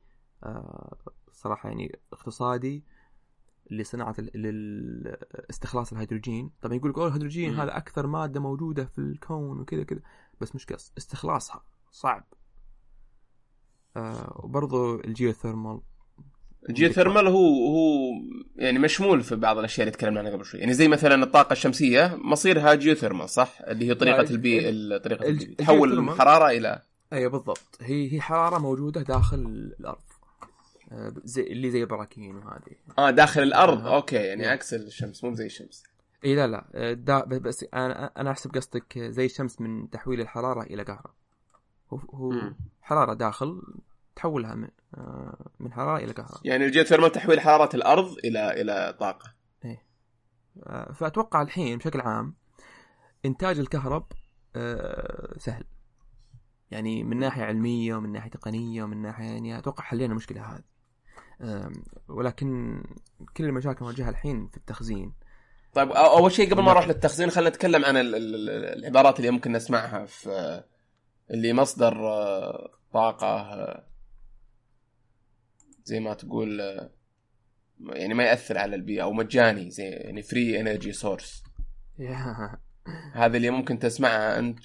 صراحة يعني اقتصادي لصناعة للاستخلاص الهيدروجين. طبعا يقول لك "أوه الهيدروجين. هذا أكثر مادة موجودة في الكون وكذا كذا. بس مشكلة استخلاصها صعب. آه وبرضه الـ
geothermal. الـ geothermal هو هو يعني مشمول في بعض الأشياء اللي تكلمنا عنها قبل شوي. يعني زي مثلا الطاقة الشمسية مصيرها geothermal صح؟ اللي هي طريقة
لا، الـ
P
ال-
طريقة تحول الحرارة إلى
أيوه بالضبط. هي هي حرارة موجودة داخل الأرض. زي اللي زي البراكين وهذه.
آه داخل الأرض؟
آه.
okay يعني
نعم.
عكس الشمس مو زي الشمس.
إي لا لا. آه، دا بس أنا أنا أحسب قصدك زي الشمس من تحويل الحرارة إلى كهرباء هو هو. حرارة داخل تحولها من آه، من حرارة إلى كهرباء
يعني الجيوثيرمال تحويل حرارة الأرض إلى إلى طاقة.
آه، فأتوقع الحين بشكل عام إنتاج الكهرب سهل. يعني من ناحية علمية ومن ناحية تقنية ومن ناحية يعني أتوقع حلينا المشكلة هذه. ولكن كل المشاكل نواجهها الحين في التخزين
طيب أول شيء قبل ما. نروح للتخزين خلينا نتكلم عن ال- ال- ال- العبارات اللي ممكن نسمعها في اللي مصدر آه، طاقة آه، زي ما تقول آه، يعني ما يأثر على البيئة أو مجاني زي يعني free energy
source
هذه اللي ممكن تسمعها أنت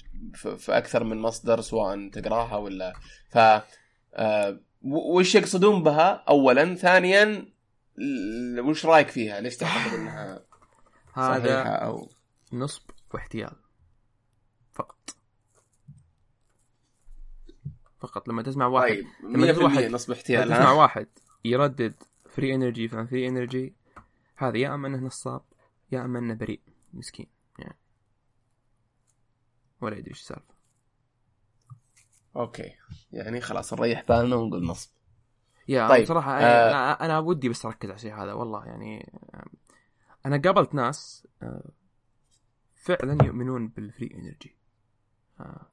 في أكثر من مصدر سواء تقراها ولا ف آه، وش يقصدون بها؟ اولا. ثانيا وش رأيك فيها؟ ليش تعتقد [sighs] إنها
هذا
أو
نصب واحتيال. فقط. فقط. لما تسمع واحد
طيب
لما تسمع
100%
واحد-
نصب
لما
احتيال
تسمع
ها؟
واحد يردد free energy فان free energy هذا يا أما أنه نصاب يا أما أنه بريء مسكين. يعني. ولا يدري إيش السالفة.
okay. يعني خلاص نريح بالنا ونقول نصب.
يا
طيب،.
بصراحة
آه.
أنا, أنا ودي بس أركز على الشيء هذا والله يعني أنا قابلت ناس آه، فعلا يؤمنون بال free energy. آه،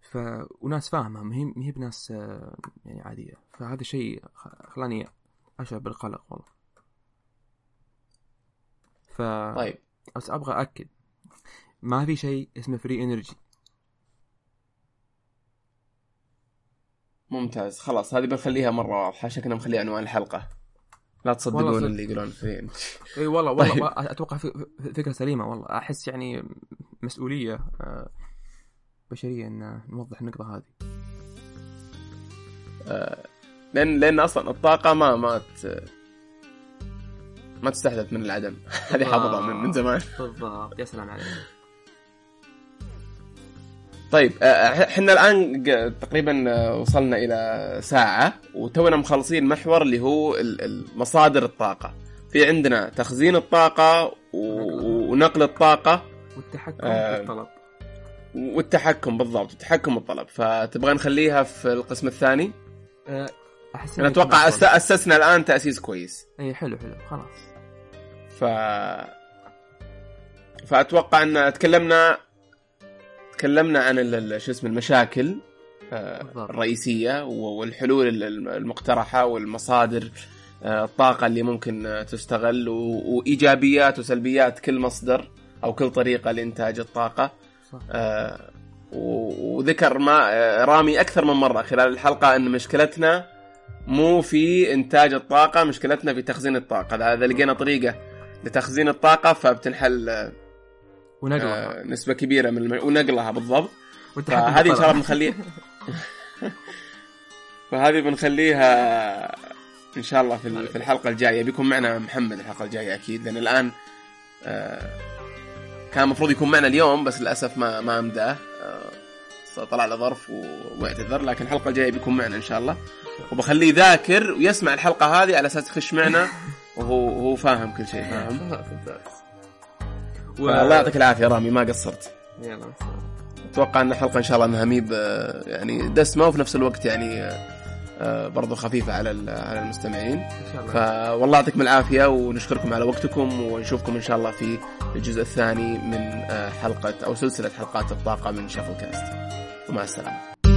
ف وناس فاهمة ما هي ما هي بناس آه، يعني عادية. فهذا شيء خلاني أشعر بالقلق والله. ف
طيب.
بس أبغى اكد ما في شيء اسمه free energy.
ممتاز. خلاص هذه بنخليها مرة واضحة. شكلنا مخليها عنوان الحلقة. لا تصدقون. اللي يقولون فري [laughs]
إي والله والله
طيب.
أتوقع فكرة سليمة والله. أحس يعني مسؤولية آه، بشرية إن نوضح النقطة هذه.
لأن لأن أصلا الطاقة ما ما ت... ما تستحدث من العدم. [laughs] هذه حاضره من, من زمان.
بالضبط. يا سلام عليك.
طيب آه، إحنا الآن تقريبا آه، وصلنا إلى ساعة وتونا مخلصين محور اللي هو مصادر الطاقة. في عندنا تخزين الطاقة ونقل الطاقة.
والتحكم
آه،
في الطلب.
والتحكم بالضبط التحكم بالطلب فتبغى نخليها في القسم الثاني؟
آه،
أحس
أنا
أتوقع أسسنا الآن تأسيس كويس.
إي حلو حلو خلاص.
ف فأتوقع أن تكلمنا تكلمنا عن شو اسمه المشاكل آه،. الرئيسية والحلول ال- الم- المقترحة والمصادر آه، الطاقة اللي ممكن آه، تستغل وإيجابيات وسلبيات كل مصدر أو كل طريقة لإنتاج الطاقة.
صح.
وذكر ما رامي أكثر من مرة خلال الحلقة أن مشكلتنا مو في إنتاج الطاقة مشكلتنا في تخزين الطاقة. إذا إذا لقينا طريقة لتخزين الطاقة فبتنحل آه،
ونقلها
نسبة كبيرة من الم... ونقلها بالضبط. فهذه ان شاء الله. بنخليها فهذه بنخليها إن شاء الله في في الحلقة الجاية. بيكون معنا محمد الحلقة الجاية أكيد. لأن الآن آه، كان المفروض يكون معنا اليوم بس للأسف ما ما أمداه. آه، طلع له ظرف وأعتذر. لكن الحلقة الجاية بيكون معنا إن شاء الله. وبخليه يذاكر ويسمع الحلقة هذه على أساس يخش معنا. وهو هو فاهم كل شيء فاهم؟ [laughs] الله يعطيك العافية رامي ما قصرت.
يلا.
أتوقع إن الحلقة إن شاء الله إنها ميب يعني دسمة وفي نفس الوقت يعني آه، برضو خفيفة على على المستمعين.
إن شاء الله.
فوالله يعطيكم العافية ونشكركم على وقتكم ونشوفكم إن شاء الله في الجزء الثاني من آه، حلقة أو سلسلة حلقات الطاقة من شافل كاست ومع السلامة.